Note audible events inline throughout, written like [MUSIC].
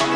Well,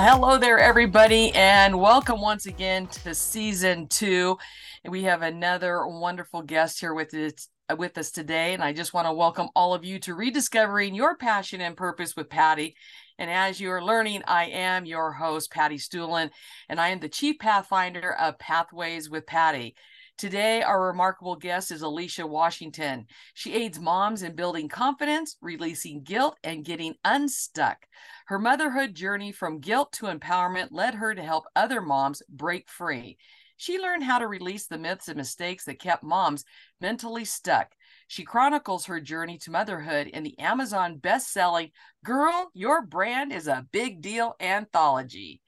hello there, everybody, and welcome once again to season two. We have another wonderful guest here with us, Uh, with us today. And I just want to welcome all of you to rediscovering your passion and purpose with Patti. And as you are learning, I am your host, Patti Stuhlin, and I am the Chief Pathfinder of Pathways with Patti. Today, our remarkable guest is Alycia Washington. She aids moms in building confidence, releasing guilt, and getting unstuck. Her motherhood journey from guilt to empowerment led her to help other moms break free. She learned how to release the myths and mistakes that kept moms mentally stuck. She chronicles her journey to motherhood in the Amazon best-selling Girl, Your Brand is a Big Deal anthology.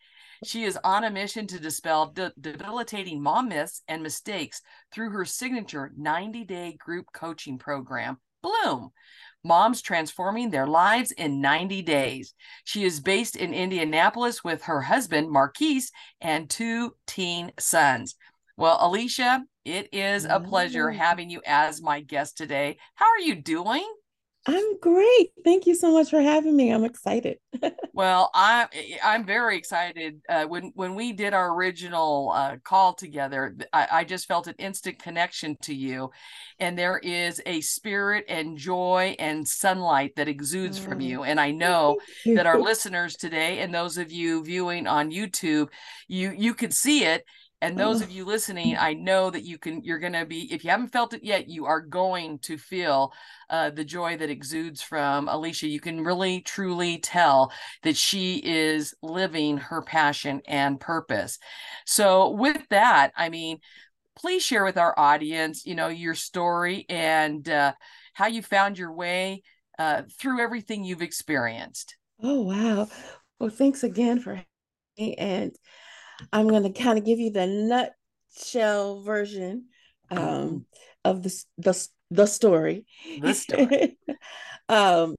She is on a mission to dispel de- debilitating mom myths and mistakes through her signature 90 day group coaching program, Bloom. Moms transforming their lives in 90 days. She is based in Indianapolis with her husband, Marquise, and two teen sons. Well, Alycia, it is a pleasure having you as my guest today. How are you doing? I'm great. Thank you so much for having me. I'm excited. [LAUGHS] well, I I'm very excited. Uh, when when we did our original uh, call together, I, I, just felt an instant connection to you, and there is a spirit and joy and sunlight that exudes from you. And I know that our listeners today and those of you viewing on YouTube, you you could see it and those of you listening i know that you can you're going to be if you haven't felt it yet you are going to feel uh, the joy that exudes from alycia. You can really truly tell that she is living her passion and purpose. So with that i mean please share with our audience you know your story and uh, how you found your way uh, through everything you've experienced. Oh wow. Well thanks again for having me and I'm going to kind of give you the nutshell version um, mm-hmm. of the, the, the story. The story. [LAUGHS] um,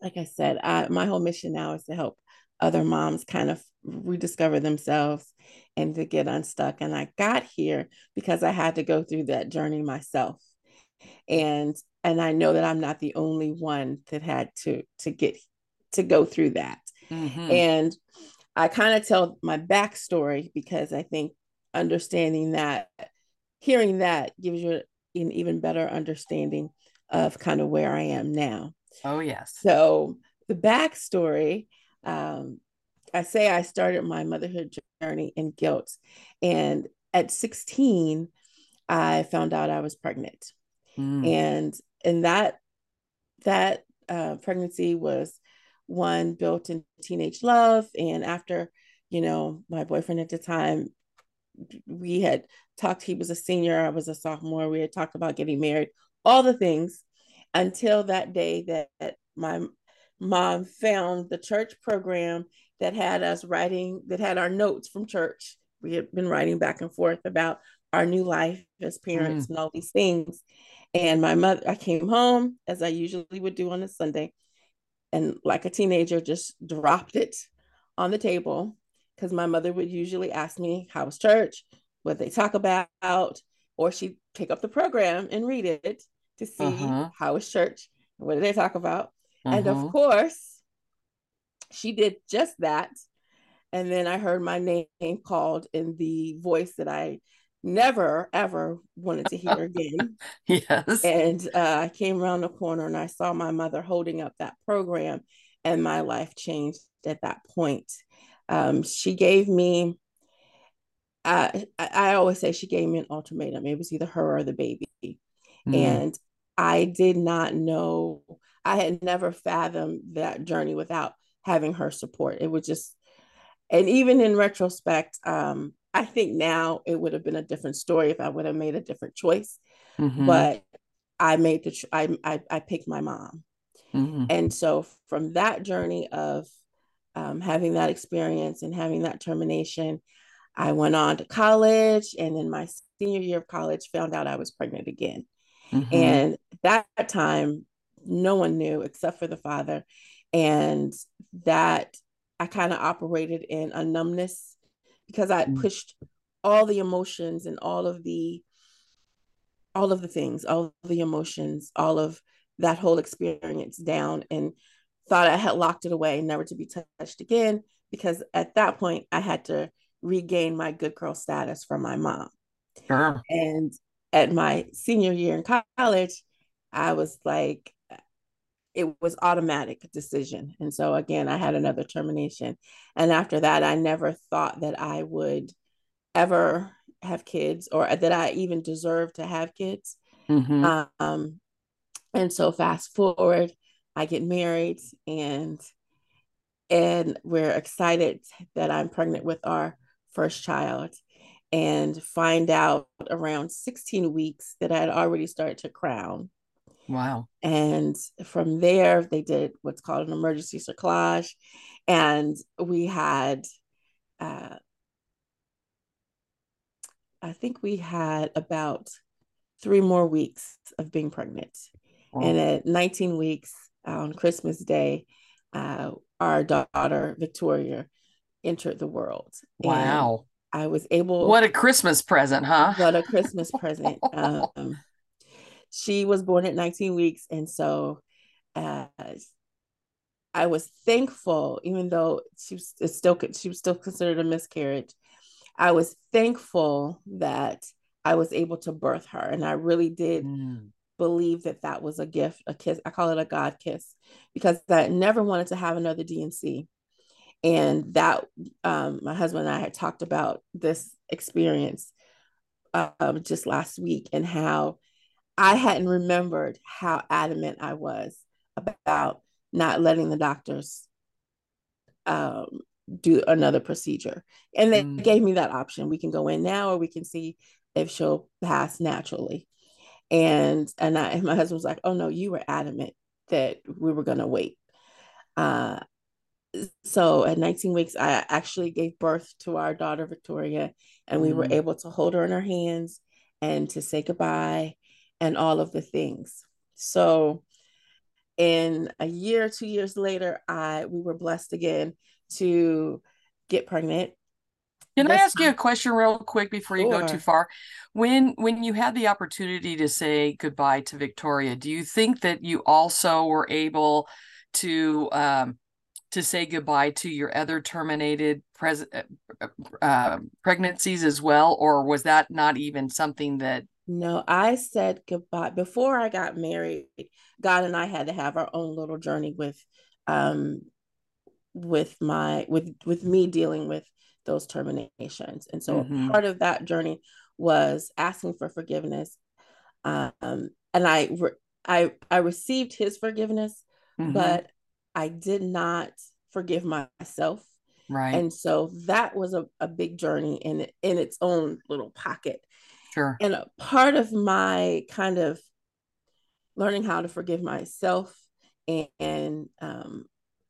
like I said, I, my whole mission now is to help other moms kind of rediscover themselves and to get unstuck. And I got here because I had to go through that journey myself. And and I know that I'm not the only one that had to to get to go through that. Mm-hmm. And I kind of tell my backstory because I think understanding that, hearing that gives you an even better understanding of kind of where I am now. Oh, yes. So the backstory, um, I say I started my motherhood journey in guilt. And at 16, I found out I was pregnant. Mm. And and that that uh, pregnancy was one built in teenage love. And after, you know, my boyfriend at the time, we had talked, he was a senior, I was a sophomore. We had talked about getting married, all the things until that day that my mom found the church program that had us writing, that had our notes from church. We had been writing back and forth about our new life as parents mm. and all these things. And my mother, I came home as I usually would do on a Sunday and like a teenager just dropped it on the table because my mother would usually ask me how was church what they talk about or she'd pick up the program and read it to see uh-huh. how was church what did they talk about uh-huh. and of uh-huh. course she did just that and then i heard my name called in the voice that i never ever wanted to hear again. [LAUGHS] yes. And uh, I came around the corner and I saw my mother holding up that program, and my life changed at that point. Um, she gave me, uh, I, I always say she gave me an ultimatum. It was either her or the baby. Mm. And I did not know, I had never fathomed that journey without having her support. It was just, and even in retrospect, um, I think now it would have been a different story if I would have made a different choice. Mm-hmm. But I made the I, I, I picked my mom, mm-hmm. and so from that journey of um, having that experience and having that termination, I went on to college, and in my senior year of college, found out I was pregnant again. Mm-hmm. And that time, no one knew except for the father, and that I kind of operated in a numbness because I mm. pushed all the emotions and all of the all of the things, all of the emotions, all of that whole experience down and thought I had locked it away, never to be touched again. Because at that point, I had to regain my good girl status from my mom. Sure. And at my senior year in college, I was like, it was automatic decision. And so again, I had another termination. And after that, I never thought that I would ever have kids or that I even deserve to have kids. Mm-hmm. Um, and so fast forward, I get married and and we're excited that I'm pregnant with our first child and find out around 16 weeks that I had already started to crown. Wow. And from there, they did what's called an emergency cerclage. And we had, uh, I think we had about three more weeks of being pregnant. Wow. And at 19 weeks on Christmas Day, uh, our daughter, Victoria, entered the world. Wow. And I was able. What a Christmas present, huh? What a Christmas present. [LAUGHS] Um, she was born at 19 weeks. And so uh, I was thankful, even though she was still she was still considered a miscarriage. I was thankful that I was able to birth her, and I really did mm. believe that that was a gift, a kiss. I call it a God kiss, because I never wanted to have another D&C, and that um, my husband and I had talked about this experience um, just last week and how I hadn't remembered how adamant I was about not letting the doctors um, do another procedure. And they mm. gave me that option. We can go in now or we can see if she'll pass naturally. And and I and my husband was like, oh no, you were adamant that we were gonna wait. Uh so at 19 weeks, I actually gave birth to our daughter Victoria, and we mm. were able to hold her in our hands and to say goodbye and all of the things. So in a year, two years later, I we were blessed again to get pregnant. Can this I ask you a question real quick before you go too far? When when you had the opportunity to say goodbye to Victoria, do you think that you also were able to um, to say goodbye to your other terminated pres- uh, uh, pregnancies as well, or was that not even something that no, I said goodbye before I got married. God and I had to have our own little journey with um with my with with me dealing with those terminations. And so mm-hmm. part of that journey was asking for forgiveness. Um and I re- I I received his forgiveness, mm-hmm. but I did not forgive myself. Right. And so that was a, a big journey in in its own little pocket. Sure. And a part of my kind of learning how to forgive myself and, and um,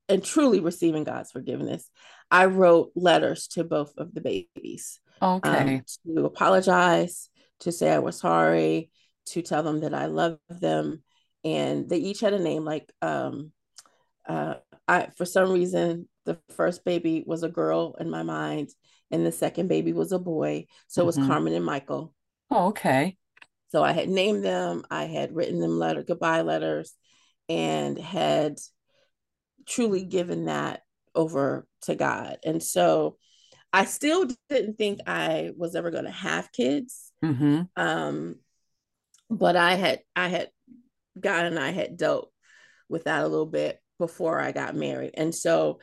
and truly receiving God's forgiveness, I wrote letters to both of the babies. Okay. Um, to apologize, to say I was sorry, to tell them that I love them, and they each had a name. Like, um, uh, I for some reason the first baby was a girl in my mind, and the second baby was a boy, so mm-hmm. it was mm-hmm. Carmen and Michael. Oh, okay. So I had named them, I had written them letter goodbye letters, and had truly given that over to God. And so I still didn't think I was ever going to have kids. Mm-hmm. Um, but I had, I had, God and I had dealt with that a little bit before I got married. And so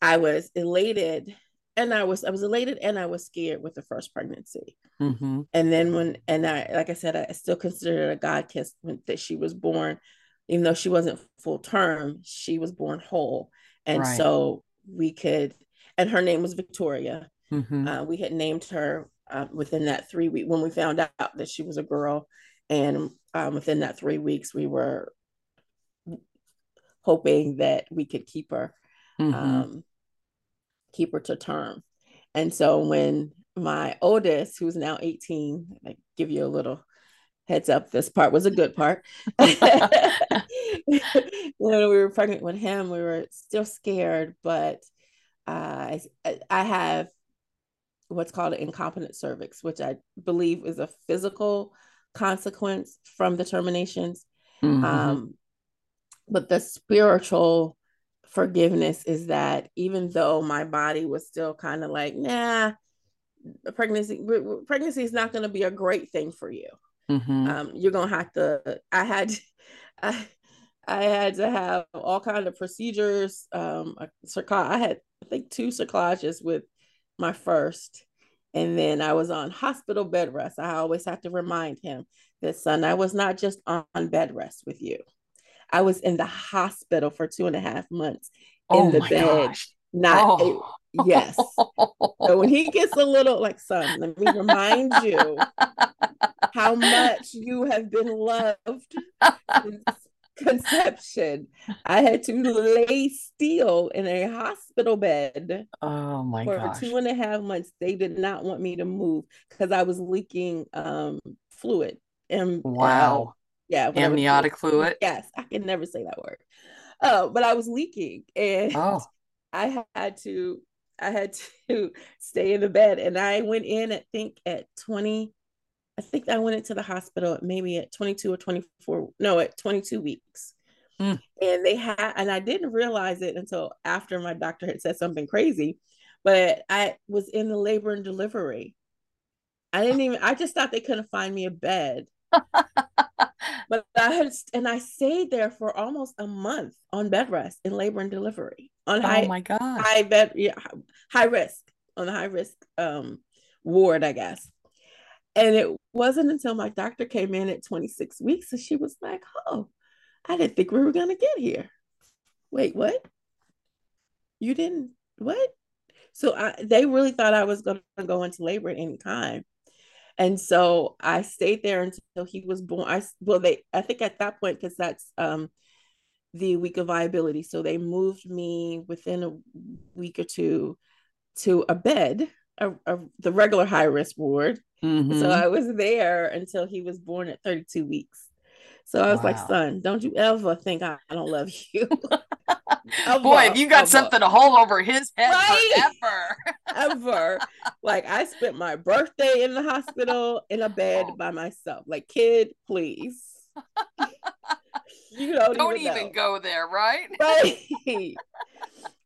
I was elated and I was I was elated and I was scared with the first pregnancy. Mm-hmm. And then when and I like I said I still considered it a God kiss when, that she was born, even though she wasn't full term, she was born whole, and right. so we could. And her name was Victoria. Mm-hmm. Uh, we had named her uh, within that three week when we found out that she was a girl, and um, within that three weeks we were hoping that we could keep her. Mm-hmm. Um, keep her to term. And so when my oldest, who's now 18, I give you a little heads up, this part was a good part. [LAUGHS] when we were pregnant with him, we were still scared, but uh, I, I have what's called an incompetent cervix, which I believe is a physical consequence from the terminations. Mm-hmm. Um, but the spiritual forgiveness is that even though my body was still kind of like, nah, pregnancy pregnancy is not going to be a great thing for you. Mm-hmm. Um, you're gonna have to. I had, [LAUGHS] I, I had to have all kind of procedures. Um, I had I think two cerclages with my first, and then I was on hospital bed rest. I always have to remind him that son, I was not just on bed rest with you. I was in the hospital for two and a half months in oh the bed. Gosh. Not oh. a, yes. [LAUGHS] so when he gets a little like son, let me remind you how much you have been loved since conception. I had to lay still in a hospital bed. Oh my God. for gosh. two and a half months. They did not want me to move because I was leaking um, fluid. And wow. Yeah. Amniotic fluid. Yes, I can never say that word. Uh, but I was leaking, and oh. I had to. I had to [LAUGHS] stay in the bed, and I went in. I think at twenty I think I went into the hospital maybe at 22 or 24, no, at 22 weeks. Mm. And they had, and I didn't realize it until after my doctor had said something crazy, but I was in the labor and delivery. I didn't even, I just thought they couldn't find me a bed. [LAUGHS] but I had, and I stayed there for almost a month on bed rest in labor and delivery on oh high, my God, high bed, yeah, high risk on the high risk um, ward, I guess. And it wasn't until my doctor came in at 26 weeks and she was like, Oh, I didn't think we were going to get here. Wait, what? You didn't, what? So I, they really thought I was going to go into labor at any time. And so I stayed there until he was born. I, well, they, I think at that point, because that's um, the week of viability. So they moved me within a week or two to a bed, a, a the regular high risk ward Mm-hmm. So I was there until he was born at 32 weeks. So I was wow. like, son, don't you ever think I, I don't love [LAUGHS] you. [LAUGHS] Boy, if you got something to hold over his head right? forever. [LAUGHS] Ever. Like I spent my birthday in the hospital in a bed oh. by myself. Like, kid, please. you don't, don't even, even go there, right? Right.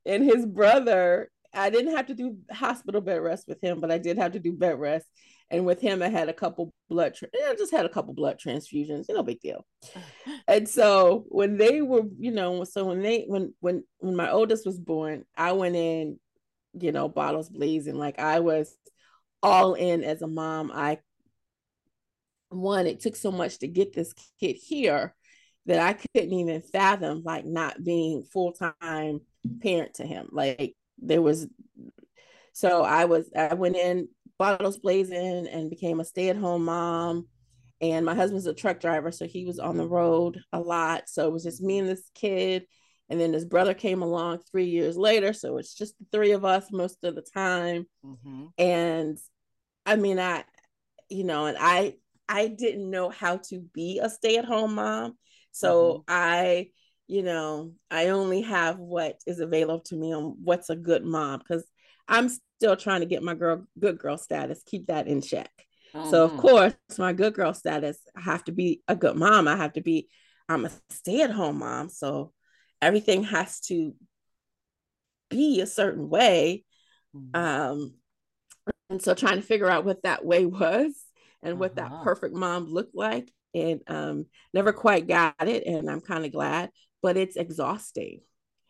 and his brother, I didn't have to do hospital bed rest with him, but I did have to do bed rest and with him i had a couple blood tra- I just had a couple blood transfusions no big deal. [LAUGHS] And so when they were you know so when they when when when my oldest was born i went in you know bottles blazing. Like i was all in as a mom. I one it took so much to get this kid here that i couldn't even fathom like not being full-time parent to him. Like there was so i was i went in bottles blazing and became a stay-at-home mom. And my husband's a truck driver so he was on the road a lot. So it was just me and this kid. And then his brother came along three years later. So it's just the three of us most of the time. Mm-hmm. and i mean i you know and i i didn't know how to be a stay-at-home mom. So mm-hmm. i you know i only have what is available to me on what's a good mom because i'm still trying to get my girl good girl status, keep that in check. Mm-hmm. So of mm-hmm. course, my good girl status, I have to be a good mom. I have to be I'm a stay-at-home mom. So everything has to be a certain way. Mm-hmm. Um and so trying to figure out what that way was and uh-huh. what that uh-huh. perfect mom looked like and um never quite got it and I'm kind of glad, but it's exhausting.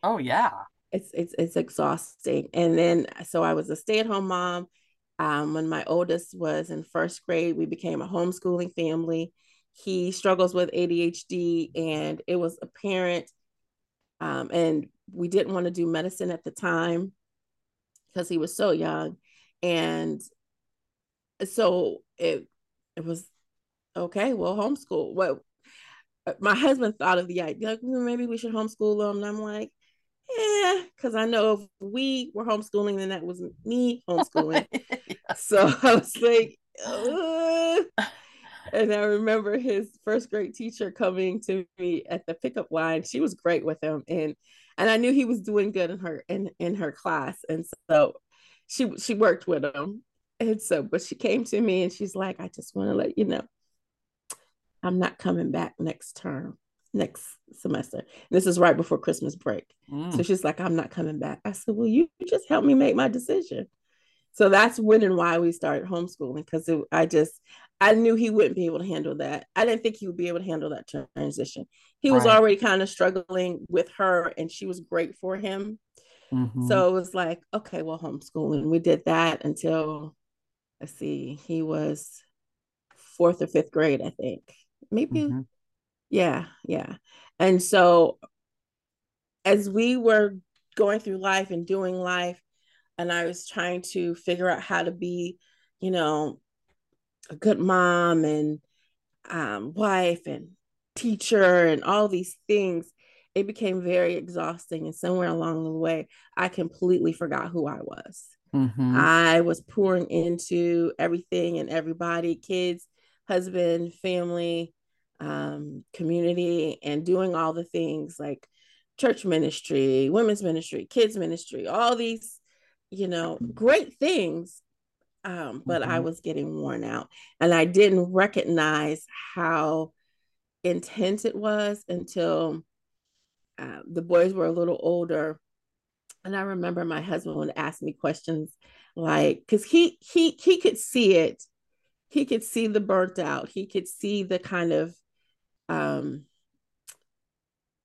Oh yeah it's it's it's exhausting. And then so I was a stay-at-home mom. Um, when my oldest was in first grade, we became a homeschooling family. He struggles with ADHD, and it was apparent. Um, and we didn't want to do medicine at the time because he was so young, and so it it was okay. Well, homeschool. Well, my husband thought of the idea like maybe we should homeschool him, and I'm like, yeah, because I know if we were homeschooling, then that was me homeschooling. [LAUGHS] So [LAUGHS] I was like, and I remember his first grade teacher coming to me at the pickup line. She was great with him. And and I knew he was doing good in her in in her class, and so she she worked with him, and so but she came to me and she's like, I just want to let you know, I'm not coming back next term, next semester. This is right before Christmas break, mm. so she's like, I'm not coming back. I said, Well, you just help me make my decision. So that's when and why we started homeschooling because I just I knew he wouldn't be able to handle that. I didn't think he would be able to handle that transition. He was right. already kind of struggling with her, and she was great for him. Mm-hmm. So it was like, okay, well, homeschooling. We did that until let's see, he was fourth or fifth grade, I think. Maybe, mm-hmm. Yeah, yeah. And so as we were going through life and doing life, and I was trying to figure out how to be, you know, a good mom and um, wife and teacher and all these things, it became very exhausting. And somewhere along the way, I completely forgot who I was. Mm-hmm. I was pouring into everything and everybody kids, husband, family, um, community, and doing all the things like church ministry, women's ministry, kids ministry, all these, you know, great things um, but mm-hmm. I was getting worn out. And I didn't recognize how intense it was until uh, the boys were a little older. And I remember my husband would ask me questions like, because he he he could see it, he could see the burnt out, he could see the kind of um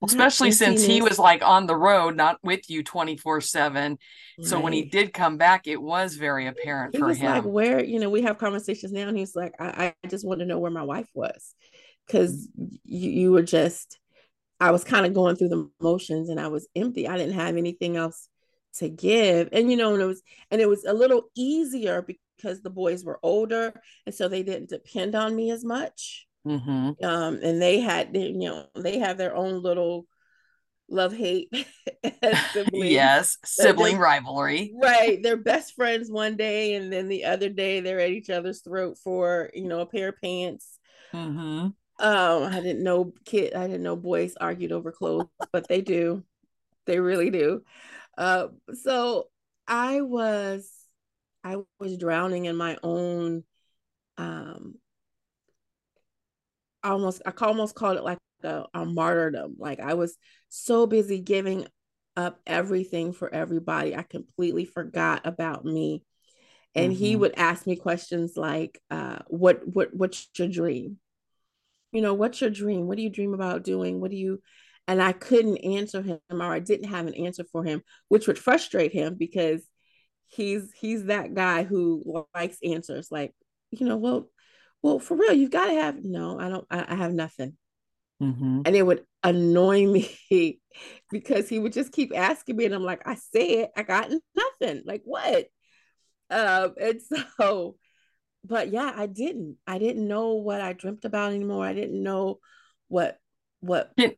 especially since he was like on the road not with you 24 7 right. so when he did come back it was very apparent he for was him. like where you know we have conversations now and he's like i, I just want to know where my wife was. Because you, you were just i was kind of going through the motions and i was empty. I didn't have anything else to give. And you know and it was and it was a little easier because the boys were older and so they didn't depend on me as much Mm-hmm. Um, and they had, you know, they have their own little love hate. [LAUGHS] [LAUGHS] yes, sibling rivalry. Right. They're best friends one day, and then the other day they're at each other's throat for, you know, a pair of pants. Mm-hmm. Um, I didn't know kid, I didn't know boys argued over clothes, but they do. They really do. Uh, so I was, I was drowning in my own um almost I almost called it like a, a martyrdom. Like I was so busy giving up everything for everybody. I completely forgot about me. And mm-hmm. he would ask me questions like, uh, what what what's your dream? You know, what's your dream? What do you dream about doing? What do you and I couldn't answer him or I didn't have an answer for him, which would frustrate him because he's he's that guy who likes answers like, you know, well, well, for real, you've got to have no, I don't, I, I have nothing. Mm-hmm. And it would annoy [LAUGHS] me because he would just keep asking me, and I'm like, I said I got nothing. Like what? Um, and so, but yeah, I didn't. I didn't know what I dreamt about anymore. I didn't know what what. Can,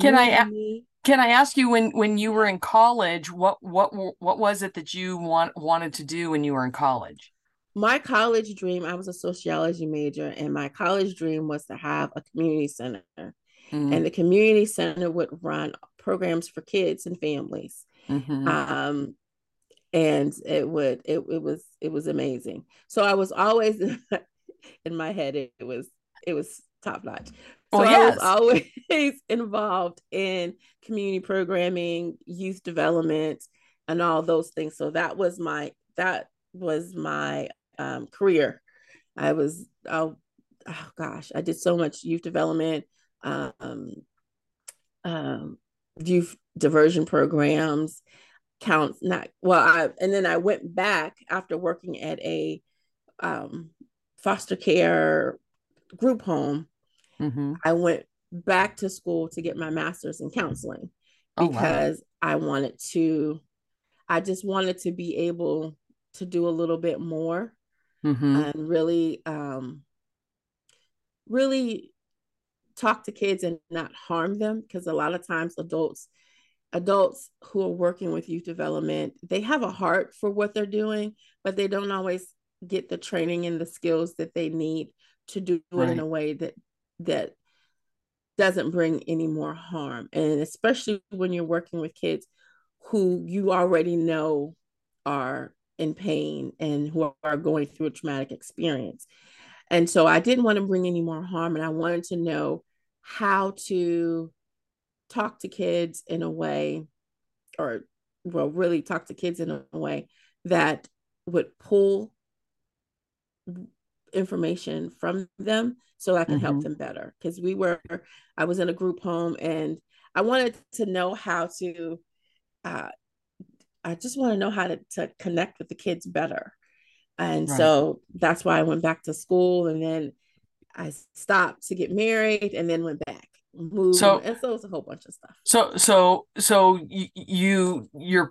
can I me. can I ask you when when you were in college, what what what was it that you want wanted to do when you were in college? My college dream, I was a sociology major, and my college dream was to have a community center. Mm-hmm. And the community center would run programs for kids and families. Mm-hmm. Um, and it would it, it was it was amazing. So I was always [LAUGHS] in my head, it, it was it was top notch. So yes. I was always [LAUGHS] involved in community programming, youth development, and all those things. So that was my that was my um, career. I was, oh, oh, gosh, I did so much youth development, um, um, youth diversion programs, counts not well. I and then I went back after working at a um, foster care group home. Mm-hmm. I went back to school to get my master's in counseling because oh, wow. I wanted to. I just wanted to be able to do a little bit more mm-hmm. and really um really talk to kids and not harm them because a lot of times adults adults who are working with youth development they have a heart for what they're doing but they don't always get the training and the skills that they need to do right. it in a way that that doesn't bring any more harm. And especially when you're working with kids who you already know are in pain and who are going through a traumatic experience. And so I didn't want to bring any more harm. And I wanted to know how to talk to kids in a way, or well, really talk to kids in a way that would pull information from them so I can mm-hmm. help them better. Because we were, I was in a group home and I wanted to know how to, uh, I just want to know how to, to connect with the kids better. And right. so that's why I went back to school and then I stopped to get married and then went back. Moved, so and so it's a whole bunch of stuff. So so so you you're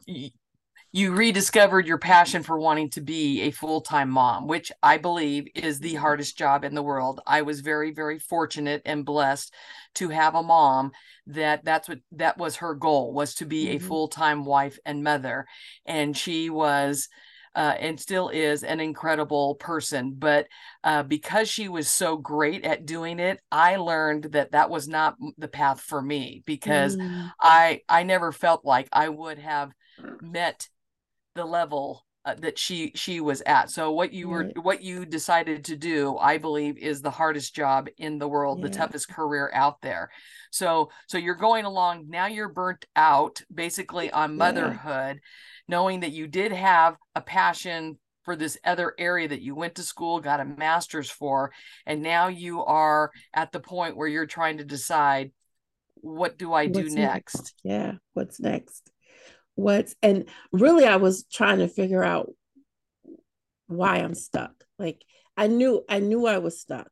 you rediscovered your passion for wanting to be a full-time mom which i believe is the hardest job in the world i was very very fortunate and blessed to have a mom that that's what that was her goal was to be mm-hmm. a full-time wife and mother and she was uh, and still is an incredible person. But uh, because she was so great at doing it, I learned that that was not the path for me because mm. I I never felt like I would have met the level uh, that she she was at so what you were right. what you decided to do i believe is the hardest job in the world yeah. the toughest career out there so so you're going along now you're burnt out basically on motherhood yeah. knowing that you did have a passion for this other area that you went to school got a master's for and now you are at the point where you're trying to decide what do i do next? next yeah what's next what's and really I was trying to figure out why I'm stuck. Like I knew I knew I was stuck.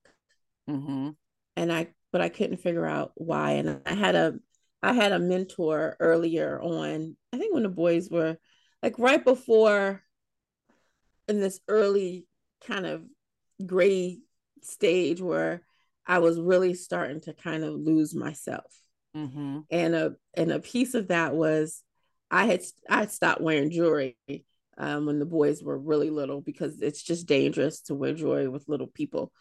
Mm-hmm. And I but I couldn't figure out why. And I had a I had a mentor earlier on, I think when the boys were like right before in this early kind of gray stage where I was really starting to kind of lose myself. Mm-hmm. And a and a piece of that was I had I stopped wearing jewelry um, when the boys were really little because it's just dangerous to wear jewelry with little people.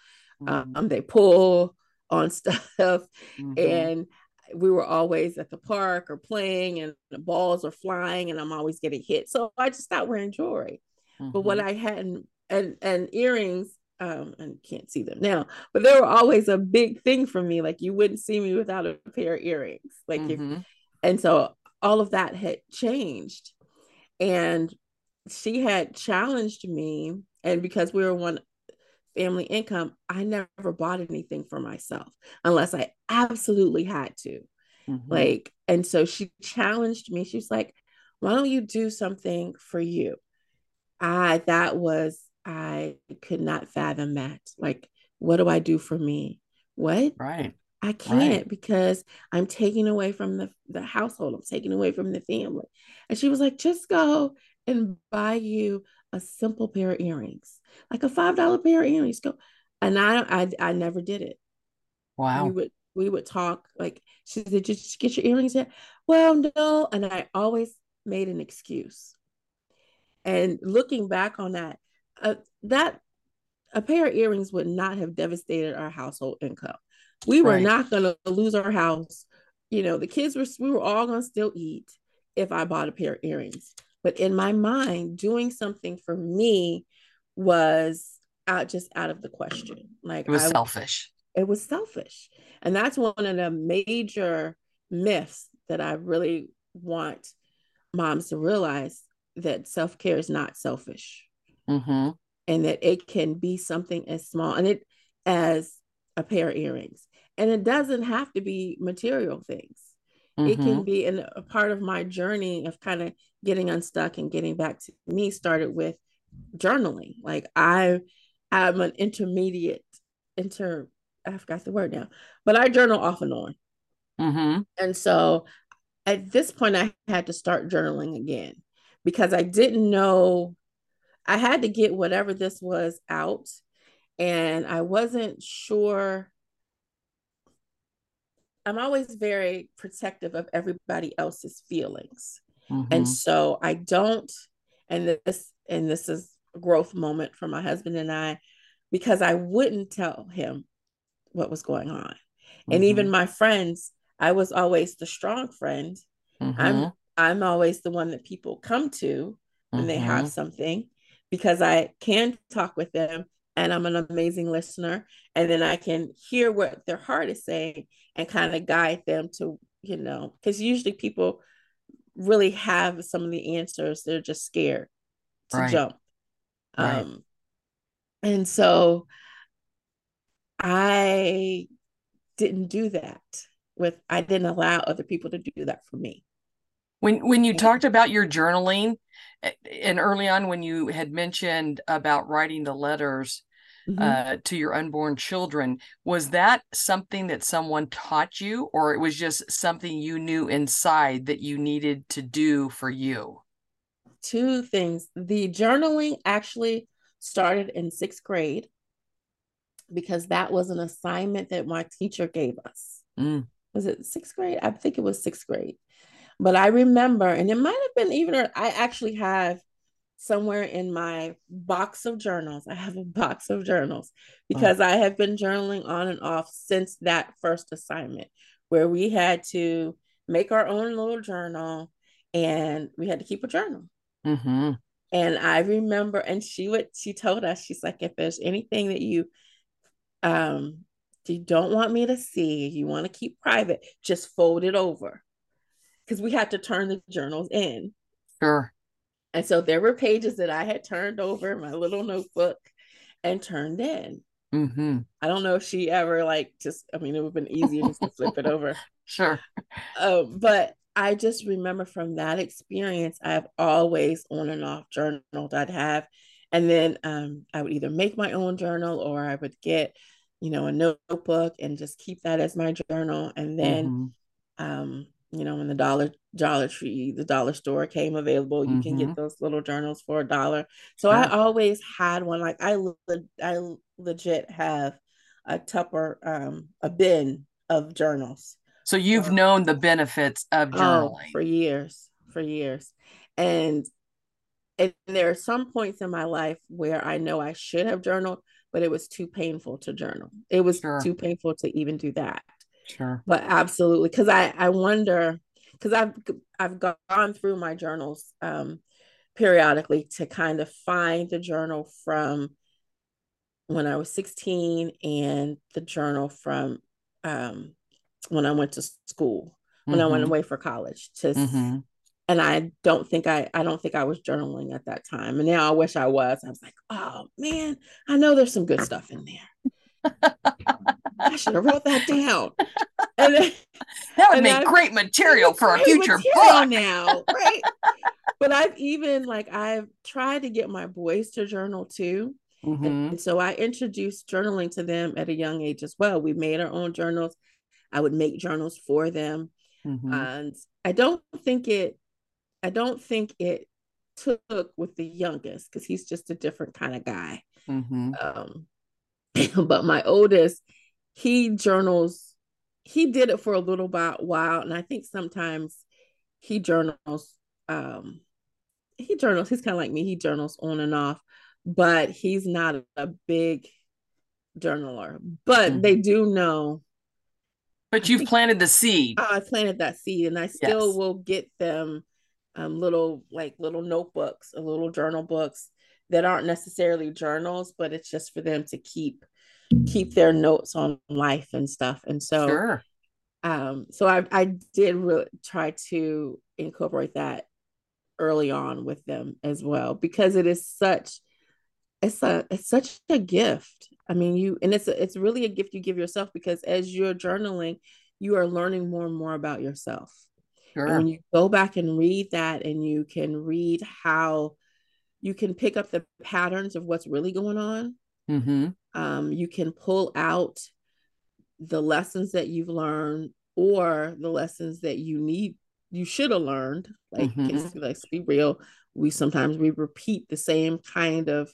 Mm-hmm. Um, they pull on [LAUGHS] stuff, mm-hmm. and we were always at the park or playing, and the balls are flying, and I'm always getting hit. So I just stopped wearing jewelry. Mm-hmm. But what I hadn't and and earrings um and can't see them now but they were always a big thing for me like you wouldn't see me without a pair of earrings like mm-hmm. and so all of that had changed. And she had challenged me. And because we were one family income, I never bought anything for myself unless I absolutely had to. Mm-hmm. Like, and so she challenged me. She's like, why don't you do something for you? I, that was, I could not fathom that. Like, what do I do for me? What? Right. I can't right. because I'm taking away from the, the household. I'm taking away from the family. And she was like, just go and buy you a simple pair of earrings, like a $5 pair of earrings. Go. And I, I, I never did it. Wow. We would, we would talk like, she said, just get your earrings yet? Well, no. And I always made an excuse. And looking back on that, uh, that a pair of earrings would not have devastated our household income. We were right. not going to lose our house. You know, the kids were, we were all going to still eat if I bought a pair of earrings. But in my mind, doing something for me was out just out of the question. Like it was I, selfish. It was selfish. And that's one of the major myths that I really want moms to realize that self care is not selfish. Mm-hmm. And that it can be something as small and it as a pair of earrings. And it doesn't have to be material things. Mm-hmm. It can mm-hmm. be in a part of my journey of kind of getting unstuck and getting back to me started with journaling. Like I am an intermediate inter I forgot the word now, but I journal off and on. Mm-hmm. And so at this point, I had to start journaling again because I didn't know I had to get whatever this was out and I wasn't sure. I'm always very protective of everybody else's feelings. Mm-hmm. And so I don't, and this, and this is a growth moment for my husband and I, because I wouldn't tell him what was going on. and mm-hmm. even my friends i was always the strong friend mm-hmm. i'm i'm always the one that people come to when mm-hmm. they have something because i can talk with them and i'm an amazing listener and then i can hear what their heart is saying and kind of guide them to you know because usually people really have some of the answers they're just scared to right. jump right. um and so i didn't do that with i didn't allow other people to do that for me when when you talked about your journaling and early on when you had mentioned about writing the letters mm-hmm. uh, to your unborn children was that something that someone taught you or it was just something you knew inside that you needed to do for you two things the journaling actually started in sixth grade because that was an assignment that my teacher gave us. Mm. Was it sixth grade? I think it was sixth grade. But I remember, and it might have been even, I actually have somewhere in my box of journals, I have a box of journals because oh. I have been journaling on and off since that first assignment where we had to make our own little journal and we had to keep a journal. Mm-hmm. And I remember, and she would, she told us, she's like, if there's anything that you um, you don't want me to see, you want to keep private, just fold it over. Because we had to turn the journals in. Sure. And so there were pages that I had turned over my little notebook and turned in. Mm-hmm. I don't know if she ever like just, I mean, it would have been easier just to flip it over. [LAUGHS] Sure. Um, but I just remember from that experience, I've always on and off journaled. I'd have, and then um, I would either make my own journal or I would get you know, a notebook and just keep that as my journal. And then, mm-hmm. um, you know, when the Dollar Dollar Tree, the dollar store came available, you mm-hmm. can get mm-hmm. those little journals for a dollar. So I always had one. Like I, I legit have a Tupper, um, a bin of journals. So you've um, known the benefits of journaling oh, for years, for years, and and there are some points in my life where I know I should have journaled, but it was too painful to journal. It was sure. too painful to even do that. Sure. But absolutely, because I I wonder because I've I've gone through my journals um, periodically to kind of find the journal from when I was 16 and the journal from um, when I went to school, when mm-hmm. I went mm-hmm. away for college to mm-hmm and I don't think I I don't think I was journaling at that time. And now I wish I was. I was like, oh man, I know there's some good stuff in there. [LAUGHS] I should have wrote that down. [LAUGHS] And that would make I, great material for a future book now, right? but I've even like I've tried to get my boys to journal too. Mm-hmm. And so I introduced journaling to them at a young age as well. We made our own journals. I would make journals for them. Mm-hmm. And I don't think it I don't think it took with the youngest because he's just a different kind of guy. Mm-hmm. Um, [LAUGHS] but my oldest, he journals. He did it for a little while, and I think sometimes he journals. Um, he journals. He's kind of like me. He journals on and off, but he's not a big journaler. But mm-hmm. they do know. But you've planted the seed. I planted that seed, and I still yes. will get them um, little like little notebooks or little journal books that aren't necessarily journals, but it's just for them to keep keep their notes on life and stuff. And so, sure. um, so I I did really try to incorporate that early on with them as well because it is such it's a it's such a gift. I mean, you and it's a, it's really a gift you give yourself because as you're journaling, you are learning more and more about yourself. Sure. And when you go back and read that, and you can read how you can pick up the patterns of what's really going on, mm-hmm. um, you can pull out the lessons that you've learned or the lessons that you need you should have learned. Like mm-hmm. let's be real. We sometimes we repeat the same kind of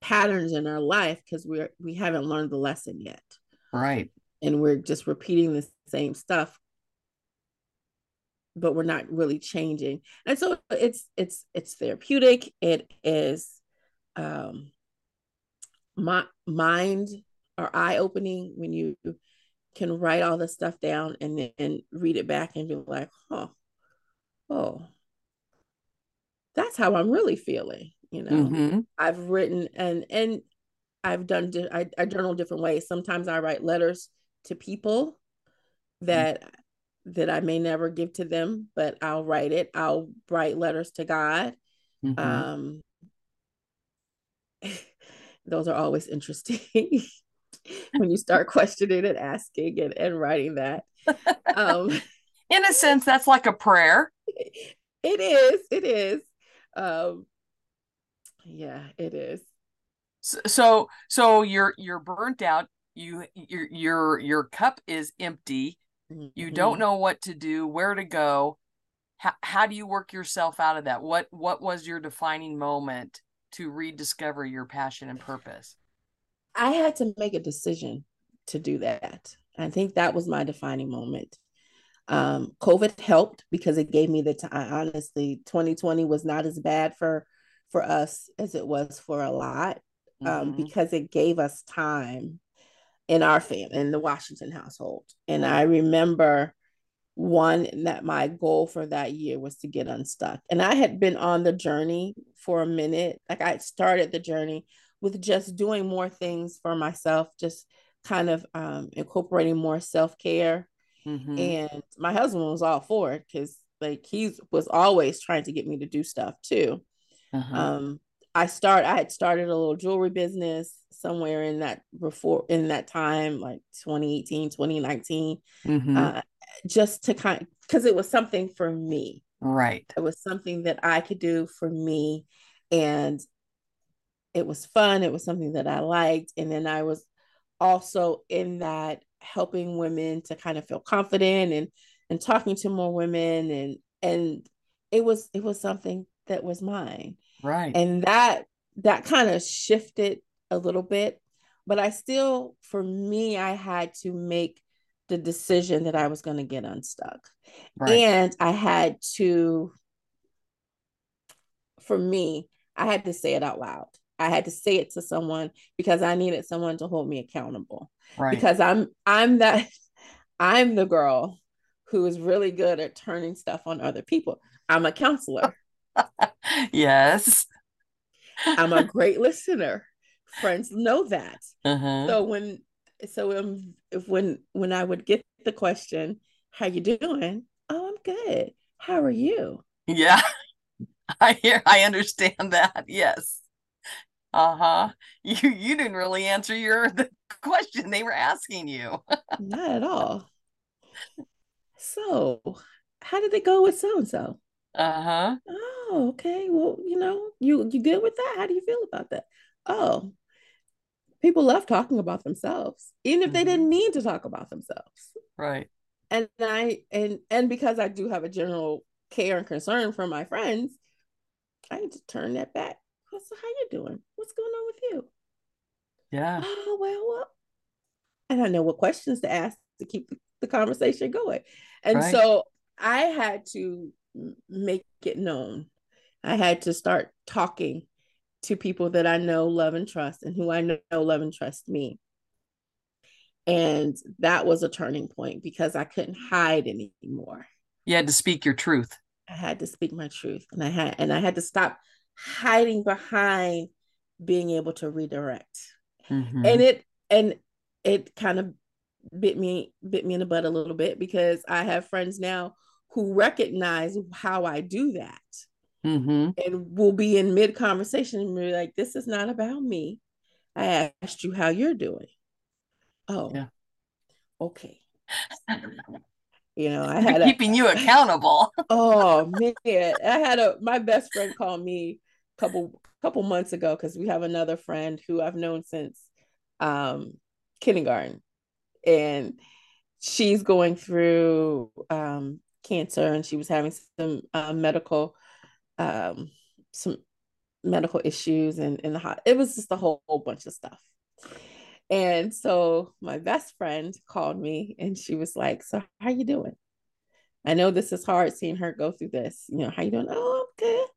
patterns in our life because we're we haven't learned the lesson yet. Right. And we're just repeating the same stuff. But we're not really changing. And so it's it's it's therapeutic. It is um my mind or eye opening when you can write all this stuff down and then read it back and be like, huh, oh, that's how I'm really feeling. You know, mm-hmm. I've written and and I've done I, I journal different ways. Sometimes I write letters to people that mm-hmm. that I may never give to them, but I'll write it. I'll write letters to God. Mm-hmm. Um, [LAUGHS] those are always interesting [LAUGHS] when you start questioning and asking and, and writing that. Um, [LAUGHS] In a sense, that's like a prayer. It is. It is. Um, yeah, it is. So, so, so you're you're burnt out. You your your your cup is empty. Mm-hmm. You don't know what to do, where to go. How how do you work yourself out of that? What what was your defining moment to rediscover your passion and purpose? I had to make a decision to do that. I think that was my defining moment. Um, COVID helped because it gave me the time. Honestly, 2020 was not as bad for for us as it was for a lot um, mm-hmm. because it gave us time in our family in the Washington household. And I remember one that my goal for that year was to get unstuck. And I had been on the journey for a minute. Like I started the journey with just doing more things for myself, just kind of um, incorporating more self care Mm-hmm. And my husband was all for it because like he was always trying to get me to do stuff too. Uh-huh. Um, I start I had started a little jewelry business somewhere in that before in that time, like 2018, 2019. Mm-hmm. Uh, just to kind because it was something for me. Right. It was something that I could do for me. And it was fun. It was something that I liked. And then I was also in that helping women to kind of feel confident and and talking to more women and and it was it was something that was mine right and that that kind of shifted a little bit but i still for me i had to make the decision that i was going to get unstuck right. and i had to for me i had to say it out loud I had to say it to someone because I needed someone to hold me accountable. Right. Because I'm I'm that [LAUGHS] I'm the girl who is really good at turning stuff on other people. I'm a counselor. [LAUGHS] yes. I'm a great listener. Friends know that. Uh-huh. So when so um, if when when I would get the question, "How you doing?" "Oh, I'm good. How are you?" Yeah. [LAUGHS] I hear I understand that. Yes. Uh-huh. You you didn't really answer your the [LAUGHS] question they were asking you. [LAUGHS] Not at all. So, how did it go with so and so? Uh-huh. Oh, okay. Well, you know, you you good with that? How do you feel about that? Oh, people love talking about themselves, even if mm-hmm. they didn't mean to talk about themselves. Right. And I and and because I do have a general care and concern for my friends, I need to turn that back so how you doing? What's going on with you? Yeah. Oh, well, well. And I know what questions to ask to keep the conversation going. And right. so I had to make it known. I had to start talking to people that I know, love, and trust, and who I know, love, and trust me. And that was a turning point because I couldn't hide anymore. You had to speak your truth. I had to speak my truth, and I had, and I had to stop hiding behind being able to redirect. Mm-hmm. And it and it kind of bit me bit me in the butt a little bit because I have friends now who recognize how I do that. Mm-hmm. And will be in mid conversation and be like, this is not about me. I asked you how you're doing. Oh, yeah. okay. [LAUGHS] You know, I had keeping you accountable. [LAUGHS] oh man, I had a my best friend call me couple couple months ago because we have another friend who I've known since um, kindergarten, and she's going through um, cancer, and she was having some uh, medical um, some medical issues, and in the hot. It was just a whole, whole bunch of stuff. And so my best friend called me, and she was like, "So how you doing?" I know this is hard seeing her go through this. You know, how you doing? Oh, I'm good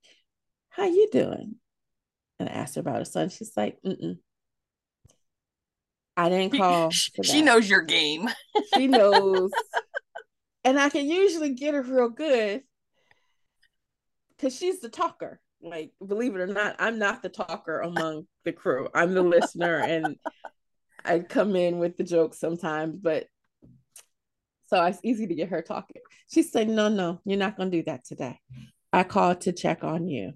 how you doing? And I asked her about her son. She's like, mm I didn't call. She knows your game. she knows. [LAUGHS] And I can usually get her real good because she's the talker. Like, believe it or not, I'm not the talker among the crew. I'm the listener, and I come in with the jokes sometimes, but so it's easy to get her talking. She said, No, no, you're not going to do that today. I called to check on you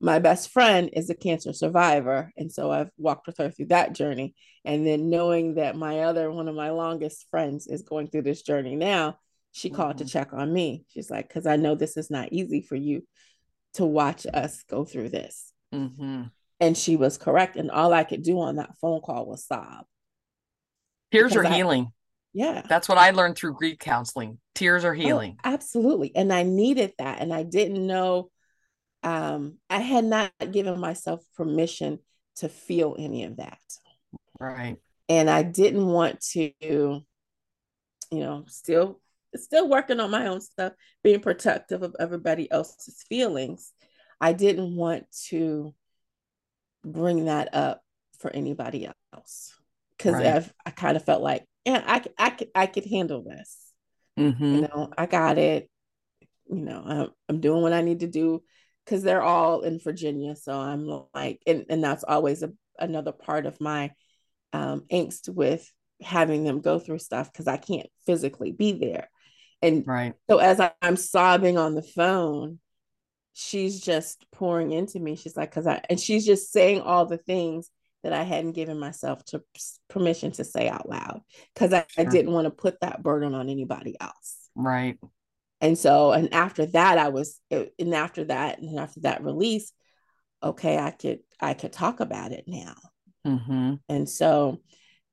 my best friend is a cancer survivor and so i've walked with her through that journey and then knowing that my other one of my longest friends is going through this journey now she called mm-hmm. to check on me she's like because i know this is not easy for you to watch us go through this. Mm-hmm. and she was correct. And all i could do on that phone call was sob. Tears are I, healing. Yeah. That's what i learned through grief counseling. Tears are oh, healing. oh, absolutely. And i needed that. And i didn't know um, I had not given myself permission to feel any of that. Right. And I didn't want to, you know, still still working on my own stuff, being protective of everybody else's feelings. I didn't want to bring that up for anybody else because right. I kind of felt like, yeah, I, I, could, I could handle this. Mm-hmm. You know, I got it. You know, I'm, I'm doing what I need to do because they're all in Virginia. So I'm like, and, and that's always a, another part of my um, angst with having them go through stuff because I can't physically be there. And right. so as I, I'm sobbing on the phone, she's just pouring into me. She's like, because I, and she's just saying all the things that I hadn't given myself to permission to say out loud because I, sure. I didn't want to put that burden on anybody else. Right and so and after that i was and after that and after that release okay i could i could talk about it now mm-hmm. and so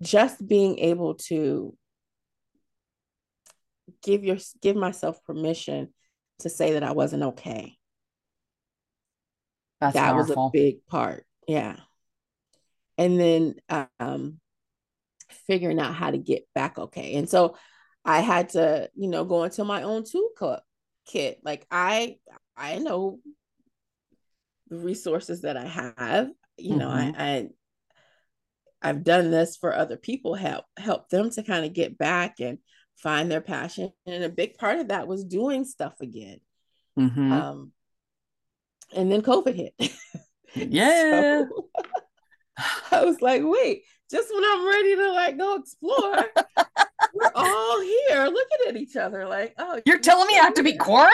just being able to give your give myself permission to say that i wasn't okay That's that powerful. was a big part yeah and then um figuring out how to get back okay and so I had to, you know, go into my own tool kit. Like I I know the resources that I have. You mm-hmm. know, I, mm-hmm. I I've done this for other people, help help them to kind of get back and find their passion. And a big part of that was doing stuff again. Mm-hmm. Um, and then COVID hit. [LAUGHS] Yeah. so, [LAUGHS] I was like, wait, just when I'm ready to like go explore, we're [LAUGHS] all here looking at each other like, oh, you're telling me I have to be quarantined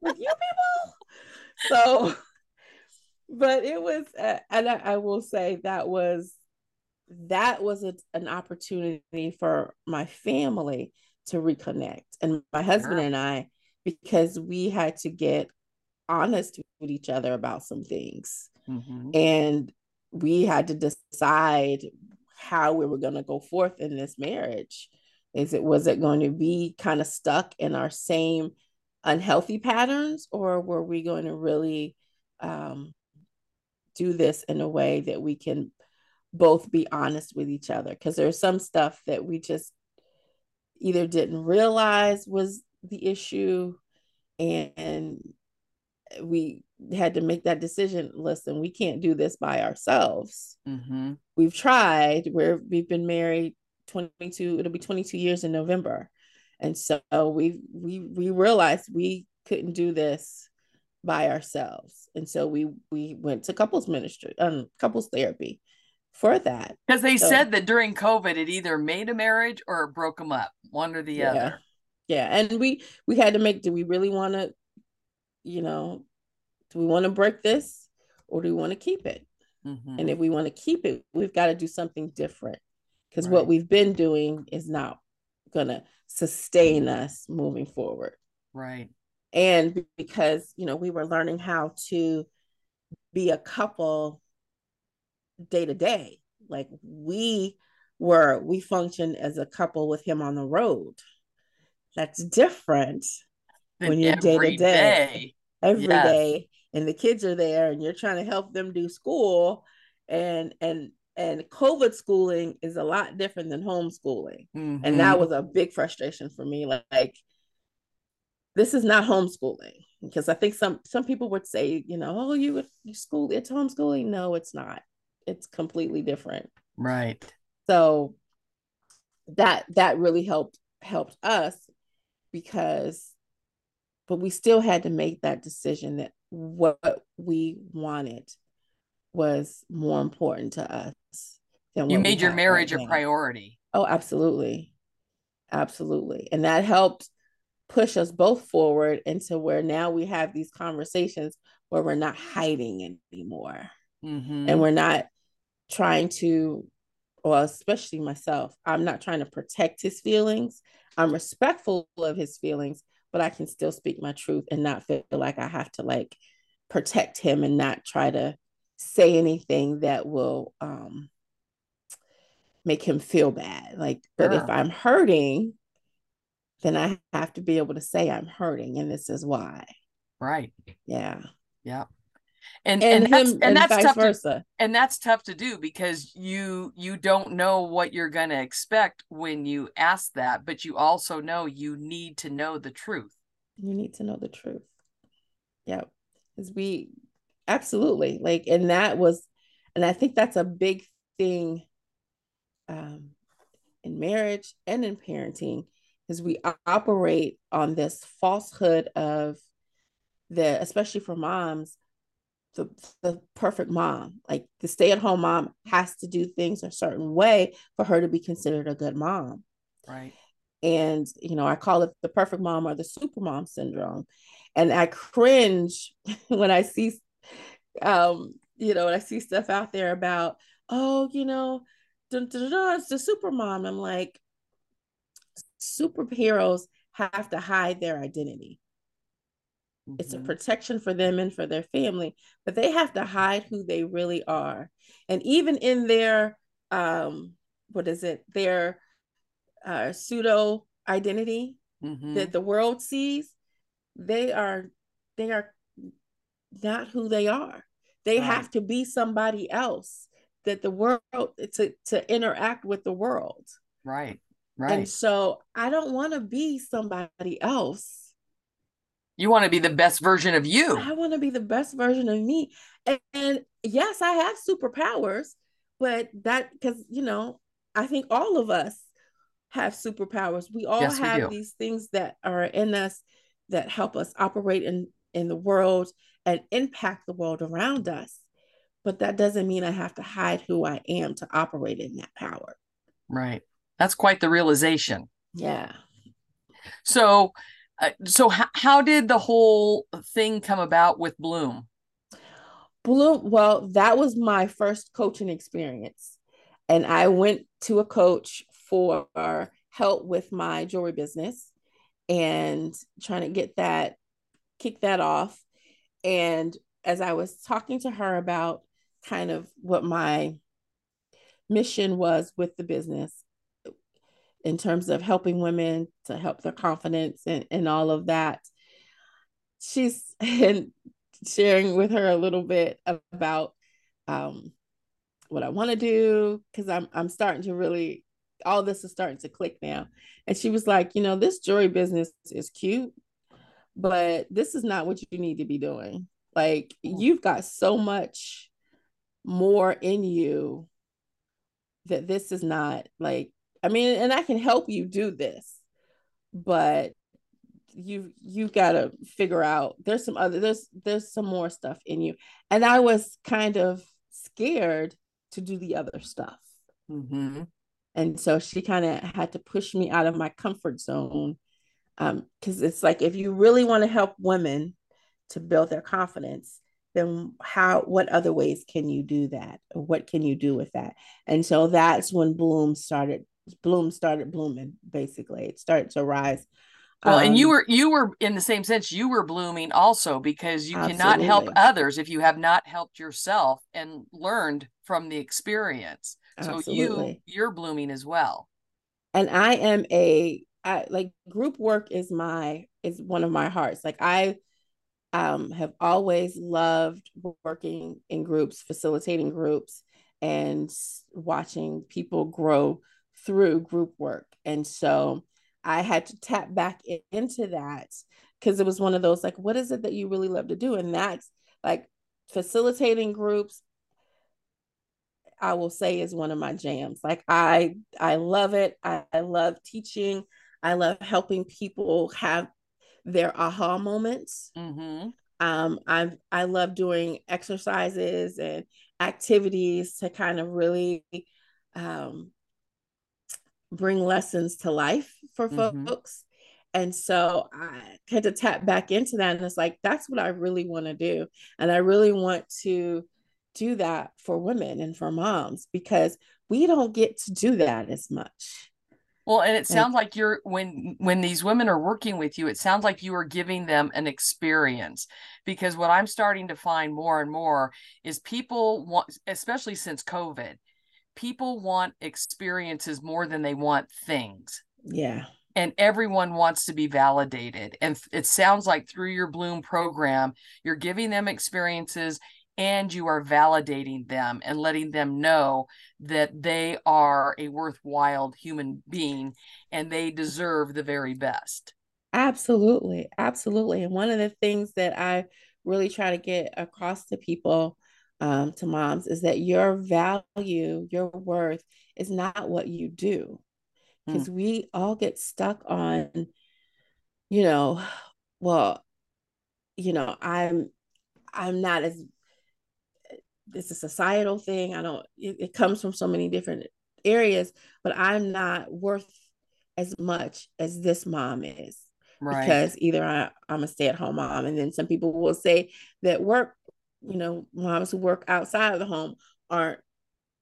with you people? So, but it was, uh, and I, I, will say that was that was a, an opportunity for my family to reconnect, and my husband and I, because we had to get honest with each other about some things, mm-hmm. and we had to decide how we were going to go forth in this marriage. Is it was it going to be kind of stuck in our same unhealthy patterns or were we going to really um, do this in a way that we can both be honest with each other because there's some stuff that we just either didn't realize was the issue and we had to make that decision listen we can't do this by ourselves. Mm-hmm. we've tried. Where we've been married 22 it'll be 22 years in november. And so we we we realized we couldn't do this by ourselves. And so we we went to couples ministry um couples therapy for that because they so, said that during covid it either made a marriage or it broke them up one or the yeah, other yeah and we we had to make do we really want to you know do we want to break this or do we want to keep it? Mm-hmm. And if we want to keep it, we've got to do something different because right. what we've been doing is not going to sustain us moving forward. Right. And because, you know, we were learning how to be a couple day to day. Like we were, we functioned as a couple with him on the road. That's different when you're day to day every yes. day and the kids are there and you're trying to help them do school and and and covid schooling is a lot different than homeschooling mm-hmm. and that was a big frustration for me like, like this is not homeschooling because i think some some people would say you know oh you you school it's homeschooling no it's not it's completely different Right. So that that really helped helped us because but we still had to make that decision that what we wanted was more important to us than you made your marriage right a priority. Oh, absolutely. Absolutely. And that helped push us both forward into where now we have these conversations where we're not hiding anymore. Mm-hmm. And we're not trying to, well, especially myself, I'm not trying to protect his feelings. I'm respectful of his feelings, but I can still speak my truth and not feel like I have to like protect him and not try to say anything that will um make him feel bad. Like, but if I'm hurting, then I have to be able to say I'm hurting and this is why. Right. Yeah. Yeah. And and, and that's, and, and that's tough versa. to and that's tough to do because you you don't know what you're going to expect when you ask that but you also know you need to know the truth. You need to know the truth. Yep. Because we absolutely. Like and that was and i think that's a big thing um in marriage and in parenting is we operate on this falsehood of the especially for moms the, the perfect mom. Like the stay-at-home mom has to do things a certain way for her to be considered a good mom. Right. And you know i call it the perfect mom or the super mom syndrome. And i cringe [LAUGHS] when i see um you know when i see stuff out there about oh you know dun, dun, dun, it's the super mom. I'm like superheroes have to hide their identity. Mm-hmm. It's a mm-hmm. protection for them and for their family, but they have to hide who they really are. And even in their um what is it? Their uh pseudo identity mm-hmm. that the world sees, they are they are not who they are. They right. have to be somebody else that the world to to interact with the world. Right. Right. And so I don't want to be somebody else. You want to be the best version of you. I want to be the best version of me. And, and yes, I have superpowers, but that because you know, I think all of us have superpowers. We all yes, have we these things that are in us that help us operate in in the world and impact the world around us. But that doesn't mean I have to hide who I am to operate in that power. Right. That's quite the realization. Yeah. So, uh, so h- how did the whole thing come about with Bloom? Bloom, well, that was my first coaching experience. And I went to a coach for help with my jewelry business and trying to get that, kick that off. And as I was talking to her about kind of what my mission was with the business, in terms of helping women to help their confidence and, and all of that. She's [LAUGHS] and sharing with her a little bit about um, what I want to do because I'm I'm starting to really all this is starting to click now. And she was like, you know, this jewelry business is cute, but this is not what you need to be doing. Like you've got so much more in you that this is not like I mean, and I can help you do this, but you you've got to figure out there's some other there's there's some more stuff in you. And i was kind of scared to do the other stuff. Mm-hmm. and so she kind of had to push me out of my comfort zone um because it's like if you really want to help women to build their confidence then how what other ways can you do that? What can you do with that? And so that's when bloom started bloom started blooming basically. It started to rise. Well um, and you um, were you were in the same sense you were blooming also because you absolutely. cannot help others if you have not helped yourself and learned from the experience. So absolutely. you you're blooming as well. And i am a I, like group work is my is one of my hearts. Like i um have always loved working in groups facilitating groups and watching people grow through group work. And so I had to tap back into that because it was one of those like, what is it that you really love to do? And that's like facilitating groups. I will say is one of my jams. Like I I love it. I, I love teaching. I love helping people have their aha moments. Mm-hmm. Um, I I love doing exercises and activities to kind of really um, bring lessons to life for mm-hmm. folks. And so I had to tap back into that. And it's like, that's what I really want to do. And I really want to do that for women and for moms because we don't get to do that as much. Well, and it sounds like, like you're when when these women are working with you, it sounds like you are giving them an experience because what I'm starting to find more and more is people want especially since COVID, people want experiences more than they want things. Yeah. And everyone wants to be validated. And it sounds like through your Bloom program, you're giving them experiences and you are validating them and letting them know that they are a worthwhile human being and they deserve the very best. Absolutely. Absolutely. And one of the things that I really try to get across to people, um, to moms, is that your value, your worth is not what you do. Because mm. we all get stuck on, you know, [SIGHS] well, you know, I'm I'm not as it's a societal thing. I don't, it, it comes from so many different areas, but I'm not worth as much as this mom is. Right. Because either I, I'm a stay at home mom, and then some people will say that work, you know, moms who work outside of the home aren't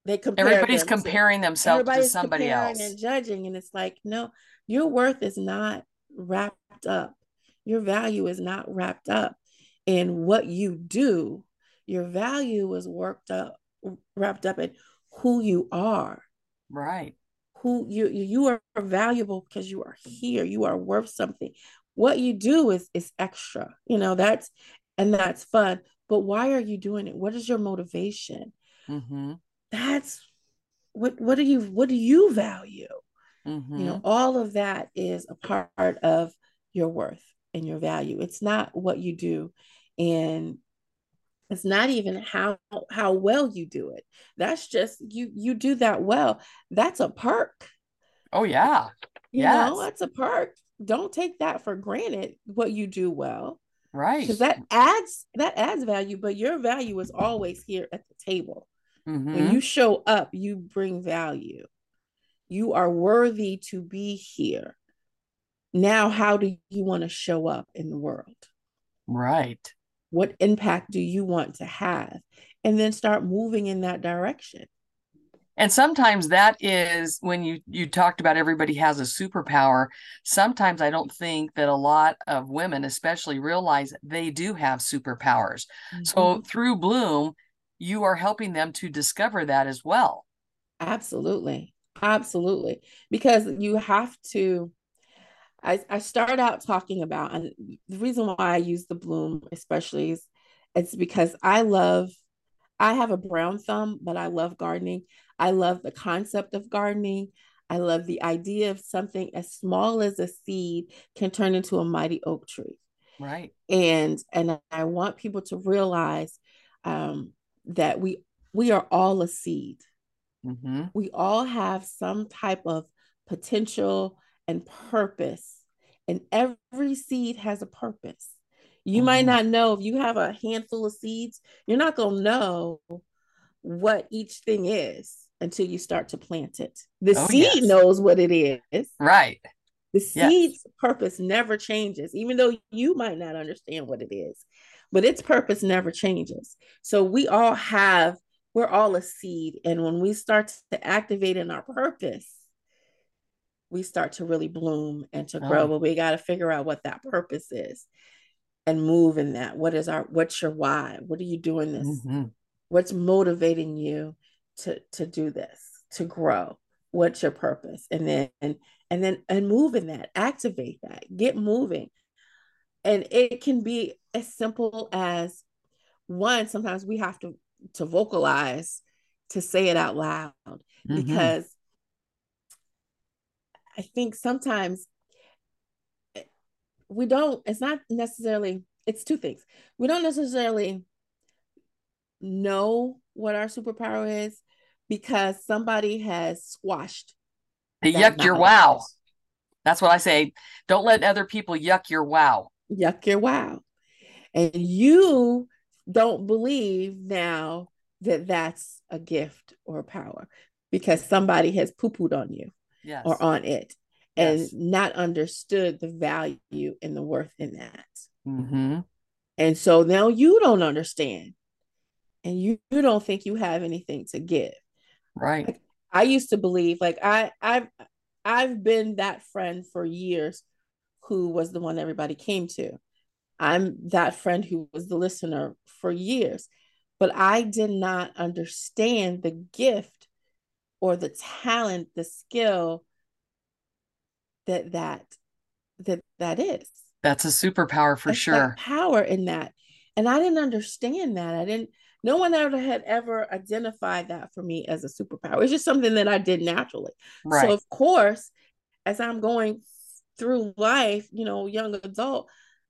they compare everybody's them comparing to, themselves to somebody else. and judging and it's like no your worth is not wrapped up. Your value is not wrapped up in what you do. Your value is worked up wrapped up in who you are. Right. Who you you are valuable because you are here. You are worth something. What you do is is extra. You know that's and that's fun but why are you doing it? What is your motivation? Mm-hmm. that's what what do you what do you value? Mm-hmm. you know mm-hmm. all of that is a part of your worth and your value. It's not what you do and it's not even how how well you do it. That's just you you do that well. That's a perk. Oh yeah. You yes. know that's a perk. Don't take that for granted what you do well right because that adds that adds value but your value is always here at the table mm-hmm. when you show up you bring value you are worthy to be here now how do you want to show up in the world right what impact do you want to have? And then start moving in that direction. And sometimes that is when you you talked about everybody has a superpower. Sometimes I don't think that a lot of women especially realize they do have superpowers. Mm-hmm. So through Bloom, you are helping them to discover that as well. Absolutely. Absolutely. Because you have to I, I start out talking about, and the reason why I use the bloom especially is it's because I love, I have a brown thumb, but I love gardening. I love the concept of gardening. I love the idea of something as small as a seed can turn into a mighty oak tree. Right. And and I want people to realize um, that we we are all a seed. Mm-hmm. We all have some type of potential and purpose and every seed has a purpose. You mm-hmm. might not know if you have a handful of seeds, you're not going to know what each thing is until you start to plant it. The oh, seed yes. knows what it is. Right. The seed's yes. purpose never changes, even though you might not understand what it is, but its purpose never changes. So we all have, we're all a seed. And when we start to activate in our purpose, we start to really bloom and to grow. Oh. But we got to figure out what that purpose is and move in that. What is our what's your why? What are you doing this? Mm-hmm. What's motivating you to to do this, to grow? What's your purpose? And then and and then and move in that, activate that, get moving. And it can be as simple as one, sometimes we have to to vocalize to say it out loud mm-hmm. because I think sometimes we don't, it's not necessarily, it's two things. We don't necessarily know what our superpower is, because somebody has squashed. They yucked your wow. That's what I say. Don't let other people yuck your wow. Yuck your wow. And you don't believe now that that's a gift or a power because somebody has poo pooed on you yes. or on it and yes. not understood the value and the worth in that. Mm-hmm. And so now you don't understand and you, you don't think you have anything to give. Right. Like, I used to believe like I I've I've been that friend for years who was the one everybody came to. I'm that friend who was the listener for years, but I did not understand the gift or the talent, the skill that that that that is. That's a superpower for That's sure. Power in that. And I didn't understand that. I didn't no one ever had ever identified that for me as a superpower. It's just something that I did naturally. Right. So of course, as I'm going through life, you know, young adult,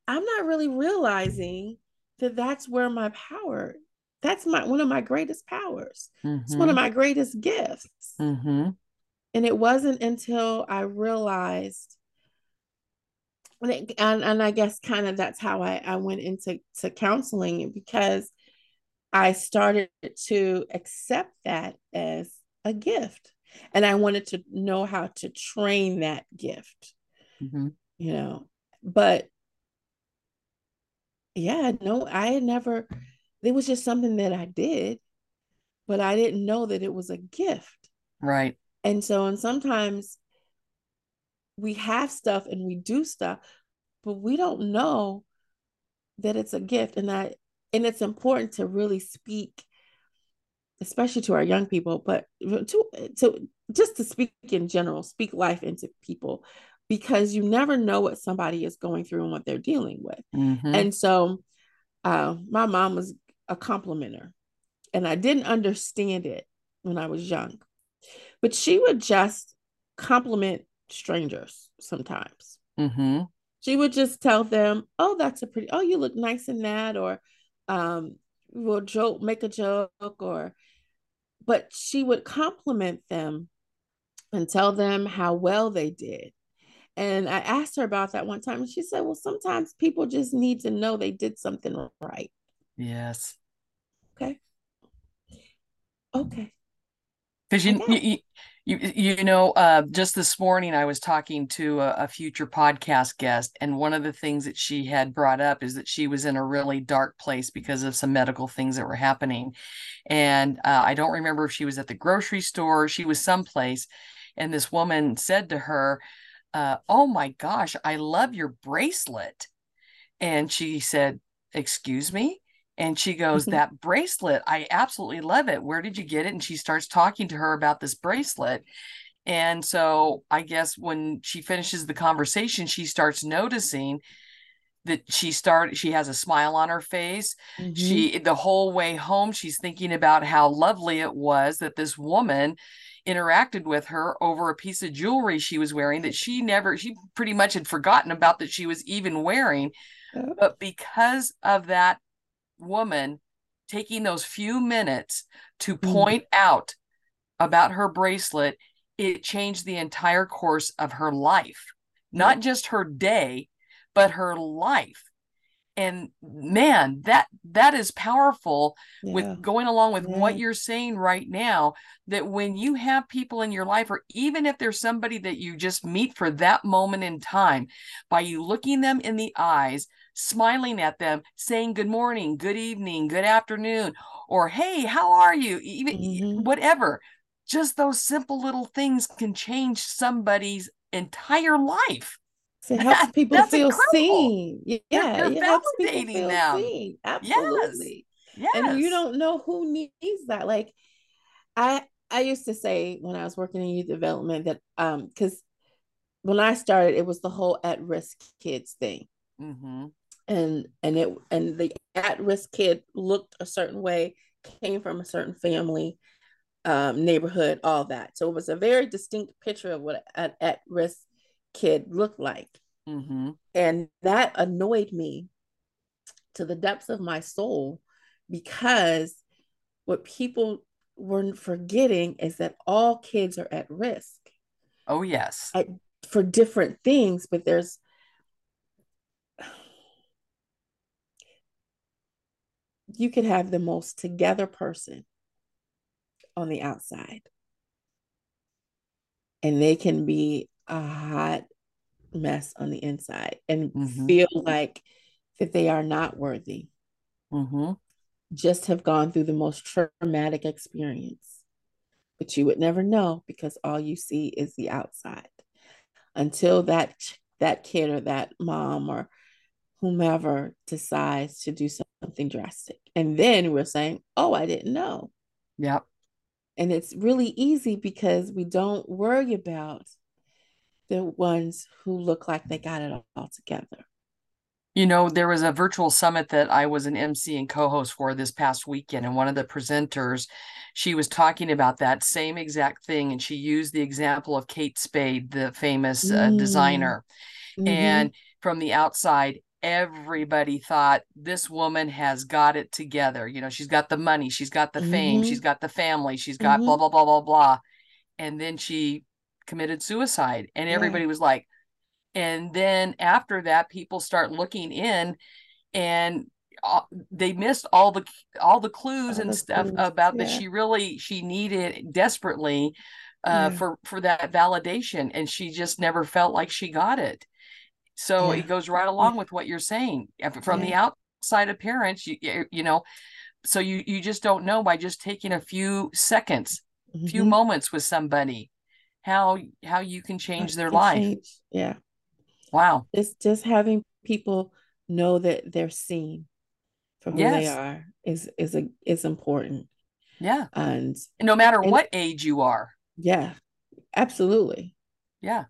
I'm not really realizing that that's where my power that's my one of my greatest powers mm-hmm. it's one of mm-hmm. my greatest gifts mm-hmm. and it wasn't until i realized and, it, and, and i guess kind of that's how i, I went into to counseling because i started to accept that as a gift and i wanted to know how to train that gift mm-hmm. you know but yeah, no, I had never, it was just something that I did, but I didn't know that it was a gift. Right. And so, and sometimes we have stuff and we do stuff, but we don't know that it's a gift. And that, and it's important to really speak, especially to our young people, but to, to just to speak in general, speak life into people because you never know what somebody is going through and what they're dealing with. Mm-hmm. And so uh, my mom was a complimenter, and I didn't understand it when I was young, but she would just compliment strangers sometimes. Mm-hmm. She would just tell them, "Oh, that's a pretty. Oh, you look nice in that," or um, will joke, make a joke, or. But she would compliment them and tell them how well they did and I asked her about that one time, and she said, Well, sometimes people just need to know they did something right. Yes. Okay. Okay. Because you, you, you, you know, uh, just this morning I was talking to a, a, future podcast guest, and one of the things that she had brought up is that she was in a really dark place because of some medical things that were happening. And uh, I don't remember if she was at the grocery store, she was someplace, and this woman said to her, uh, oh my gosh, I love your bracelet. And she said, excuse me? And she goes, that bracelet, I absolutely love it. Where did you get it? And she starts talking to her about this bracelet. And so I guess when she finishes the conversation, she starts noticing that she started she has a smile on her face mm-hmm. she the whole way home she's thinking about how lovely it was that this woman interacted with her over a piece of jewelry she was wearing that she never she pretty much had forgotten about that she was even wearing but because of that woman taking those few minutes to mm. point mm. out about her bracelet it changed the entire course of her life not just her day but her life and man that that is powerful yeah. with going along with yeah. what you're saying right now that when you have people in your life or even if there's somebody that you just meet for that moment in time by you looking them in the eyes smiling at them saying good morning good evening good afternoon or hey how are you even mm-hmm. whatever just those simple little things can change somebody's entire life it [LAUGHS] helps people feel incredible. seen. Yeah, you're, you're it helps people feel them. seen. Absolutely. Yes. yes. And you don't know who needs that. Like I I used to say when I was working in youth development that um because when I started, it was the whole at-risk kids thing. Mm-hmm. And and it and the at-risk kid looked a certain way, came from a certain family, um, neighborhood, all that. So it was a very distinct picture of what an at-risk kid looked like. Mm-hmm. And that annoyed me to the depths of my soul because what people were forgetting is that all kids are at risk. Oh, yes. At, for different things, but there's you could have the most together person on the outside and they can be a hot mess on the inside and mm-hmm. feel like that they are not worthy mm-hmm. just have gone through the most traumatic experience but you would never know because all you see is the outside until that that kid or that mom or whomever decides to do something drastic and then we're saying oh i didn't know yep and it's really easy because we don't worry about the ones who look like they got it all together. You know, there was a virtual summit that I was an MC and co host for this past weekend. And one of the presenters, she was talking about that same exact thing. And she used the example of Kate Spade, the famous uh, mm. designer. Mm-hmm. And from the outside, everybody thought this woman has got it together. You know, she's got the money, she's got the mm-hmm. fame, she's got the family, she's got mm-hmm. blah, blah, blah, blah, blah. And then she committed suicide. And everybody yeah. was like, and then after that, people start looking in and they missed all the all the clues all and the stuff clues, about yeah. that she really she needed desperately uh, yeah. for for that validation and she just never felt like she got it so yeah. it goes right along with what you're saying. From the outside appearance you you know so you you just don't know by just taking a few seconds mm-hmm. few moments with somebody how how you can change their life. change. yeah. Wow. It's just having people know that they're seen for who yes. they are is is a is important. Yeah. And, and no matter and, what age you are. Yeah absolutely. Yeah.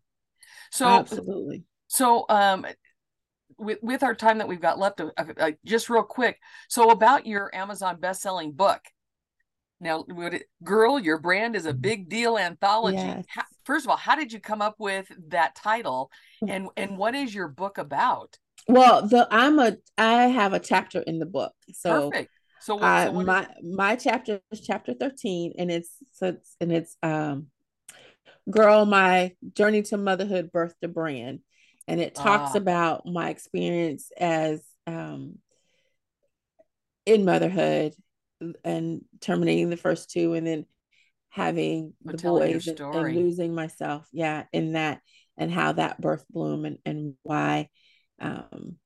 So absolutely so um with with our time that we've got left uh, uh, just real quick so about your amazon best-selling book now, girl, your brand is a mm-hmm. big deal anthology. Yes. How, first of all, how did you come up with that title, and and what is your book about? Well, the I'm a I have a chapter in the book, so perfect. So, what, so my is... my chapter is chapter thirteen, and it's so it's, and it's um, girl, my journey to motherhood, birth to brand, and it talks ah. about my experience as um in motherhood and terminating the first two and then having the boys and, and, losing myself yeah in that and how that birth bloom and, and why um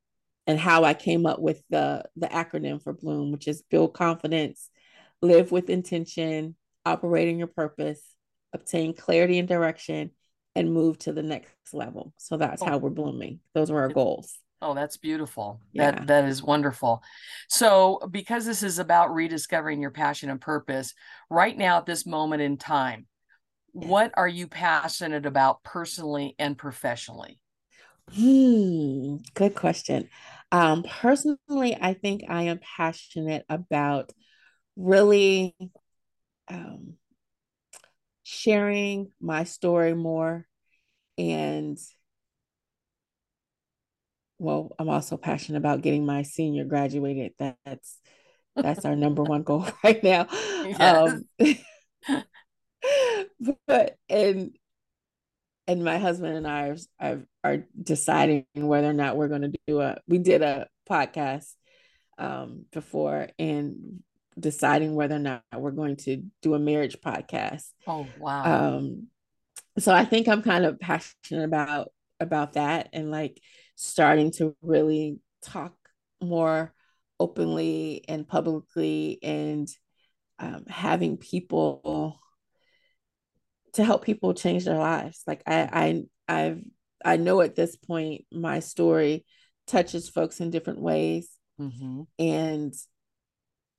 and how i came up with the the acronym for bloom which is build confidence live with intention operating your purpose obtain clarity and direction and move to the next level so that's oh. how we're blooming those are our goals Oh, that's beautiful. Yeah. That that is wonderful. So, because this is about rediscovering your passion and purpose, right now at this moment in time, yeah. what are you passionate about personally and professionally? Hmm, good question. Um, personally, I think I am passionate about really um, sharing my story more and well, I'm also passionate about getting my senior graduated. That's that's our number one goal [LAUGHS] right now. [LAUGHS] Yes. Um, [LAUGHS] but and and my husband and I are, are, are deciding whether or not we're going to do a. We did a podcast um, before and deciding whether or not we're going to do a marriage podcast. Oh wow! Um, so I think I'm kind of passionate about about that and like starting to really talk more openly and publicly and um, having people to help people change their lives like i i i've i know at this point my story touches folks in different ways mm-hmm. and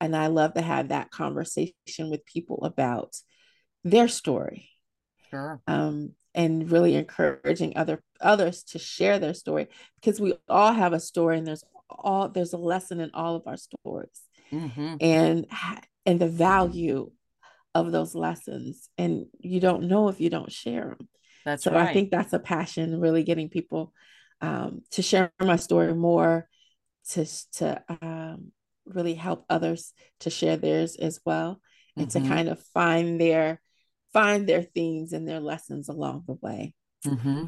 and i love to have that conversation with people about their story sure um and really encouraging other others to share their story because we all have a story and there's all there's a lesson in all of our stories mm-hmm. and and the value of those lessons and you don't know if you don't share them that's so right. i think that's a passion really getting people um, to share my story more to to um, really help others to share theirs as well and mm-hmm. to kind of find their find their themes and their lessons along the way. Mm-hmm.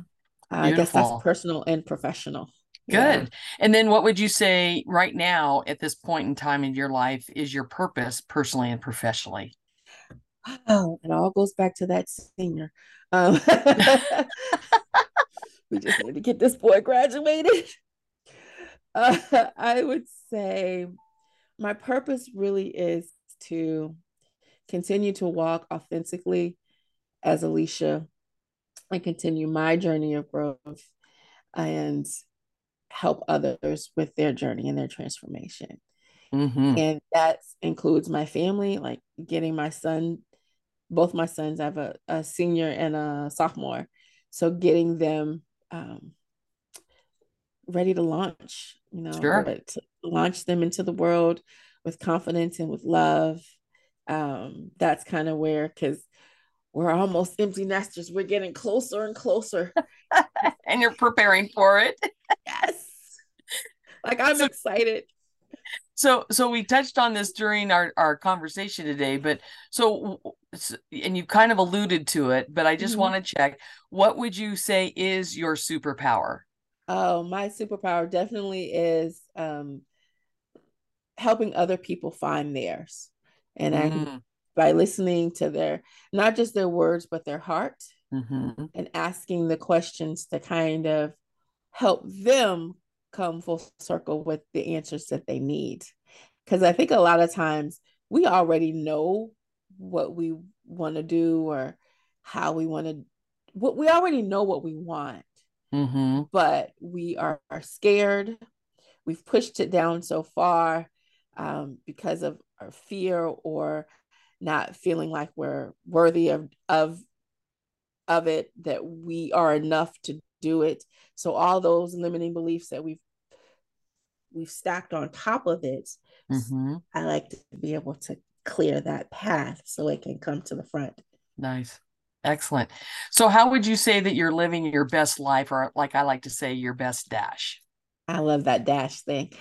Uh, I guess that's personal and professional. Good. Yeah. And then what would you say right now at this point in time in your life is your purpose personally and professionally? Oh, it all goes back to that senior. Um, [LAUGHS] we just need to get this boy graduated. [LAUGHS] Uh, I would say my purpose really is to continue to walk authentically as Alycia and continue my journey of growth and help others with their journey and their transformation. Mm-hmm. And that includes my family, like getting my son, both my sons, I have a, a senior and a sophomore. So getting them um, ready to launch, you know, sure. to launch them into the world with confidence and with love. Um, that's kind of where, because we're almost empty nesters, we're getting closer and closer. [LAUGHS] and you're preparing for it. yes. Like I'm so, excited. So, so we touched on this during our, our conversation today, but so, and you kind of alluded to it, but I just mm-hmm. want to check what would you say is your superpower? Oh, my superpower definitely is um, helping other people find theirs. And mm. I, by listening to their, not just their words, but their heart mm-hmm. and asking the questions to kind of help them come full circle with the answers that they need. Because I think a lot of times we already know what we want to do or how we want to, what we already know what we want mm-hmm. but we are, are, scared. We've pushed it down so far um, because of our fear or not feeling like we're worthy of of of it that we are enough to do it so all those limiting beliefs that we've we've stacked on top of it mm-hmm. i like to be able to clear that path so it can come to the front nice Excellent. So, how would you say that you're living your best life, or like I like to say, your best dash? I love that dash thing.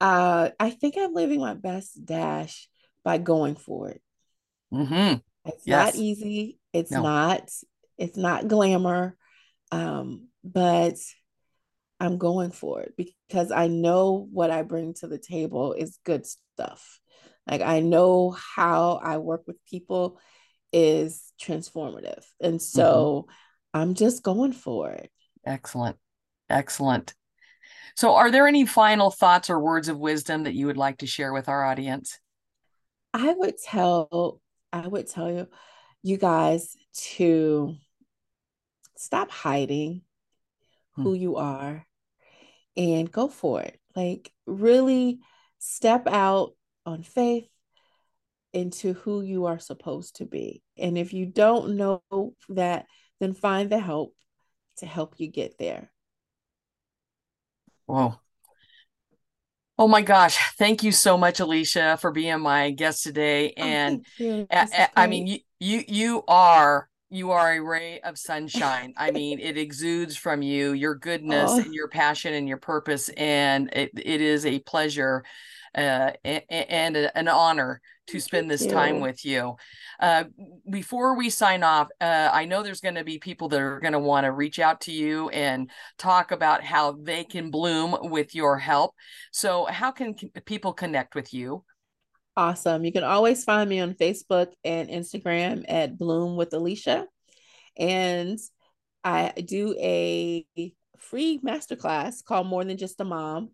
Uh, I think I'm living my best dash by going for it. Mm-hmm. It's yes. not easy. It's no. not. It's not glamour, um, but I'm going for it because I know what I bring to the table is good stuff. Like I know how I work with people is transformative. And so mm-hmm. I'm just going for it. Excellent. Excellent. So, are there any final thoughts or words of wisdom that you would like to share with our audience? I would tell, I would tell you, you guys to stop hiding hmm. who you are and go for it. Like, really step out on faith, into who you are supposed to be. And if you don't know that, then find the help to help you get there. Wow. Oh my gosh. Thank you so much, Alycia, for being my guest today. Oh, and oh, I mean, you, you, you are you are a ray of sunshine. I [LAUGHS] mean, it exudes from you, your goodness oh. and your passion and your purpose. And it, it is a pleasure uh, and, and an honor to spend this time with you. Uh, before we sign off, uh, I know there's going to be people that are going to want to reach out to you and talk about how they can bloom with your help. So, how can people connect with you? Awesome. You can always find me on Facebook and Instagram at Bloom with Alycia. And I do a free masterclass called More Than Just a Mom.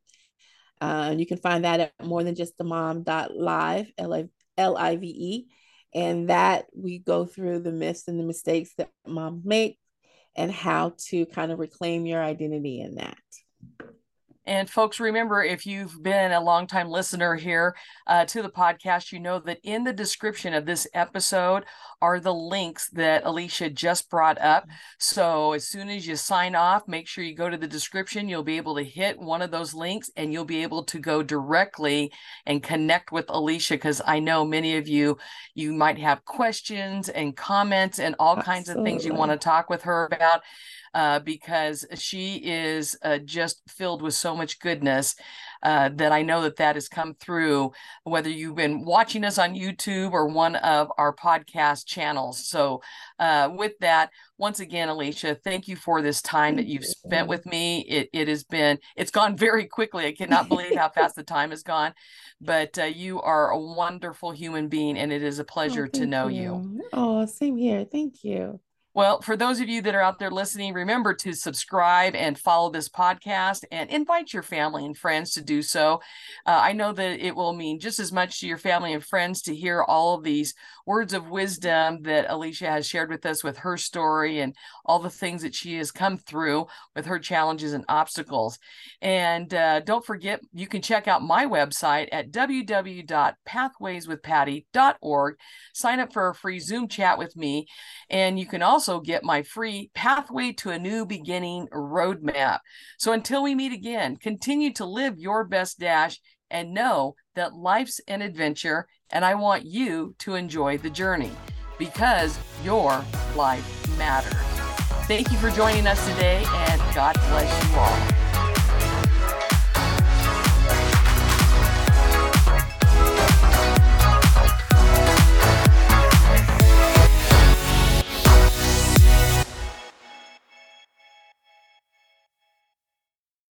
Uh, you can find that at more than just a mom.live, L I V E. And that we go through the myths and the mistakes that moms make and how to kind of reclaim your identity in that. And folks, remember if you've been a longtime listener here uh, to the podcast, you know that in the description of this episode are the links that Alycia just brought up. So as soon as you sign off, make sure you go to the description. You'll be able to hit one of those links and you'll be able to go directly and connect with Alycia because I know many of you, you might have questions and comments and all Absolutely. kinds of things you want to talk with her about uh, because she is uh, just filled with so much goodness uh, that I know that that has come through, whether you've been watching us on YouTube or one of our podcast channels. So, uh, with that, once again, Alycia, thank you for this time that you've you. spent with me. It, it has been, it's gone very quickly. I cannot believe how fast the time has gone, but uh, you are a wonderful human being and it is a oh, pleasure oh, to know you. you. Oh, same here. Thank you. Well, for those of you that are out there listening, remember to subscribe and follow this podcast and invite your family and friends to do so. Uh, I know that it will mean just as much to your family and friends to hear all of these words of wisdom that Alycia has shared with us with her story and all the things that she has come through with her challenges and obstacles. And uh, don't forget, you can check out my website at www.pathwayswithpatti.org. Sign up for a free Zoom chat with me. And you can also also get my free Pathway to a New Beginning roadmap. So until we meet again, continue to live your best dash and know that life's an adventure, and I want you to enjoy the journey because your life matters. Thank you for joining us today, and God bless you all.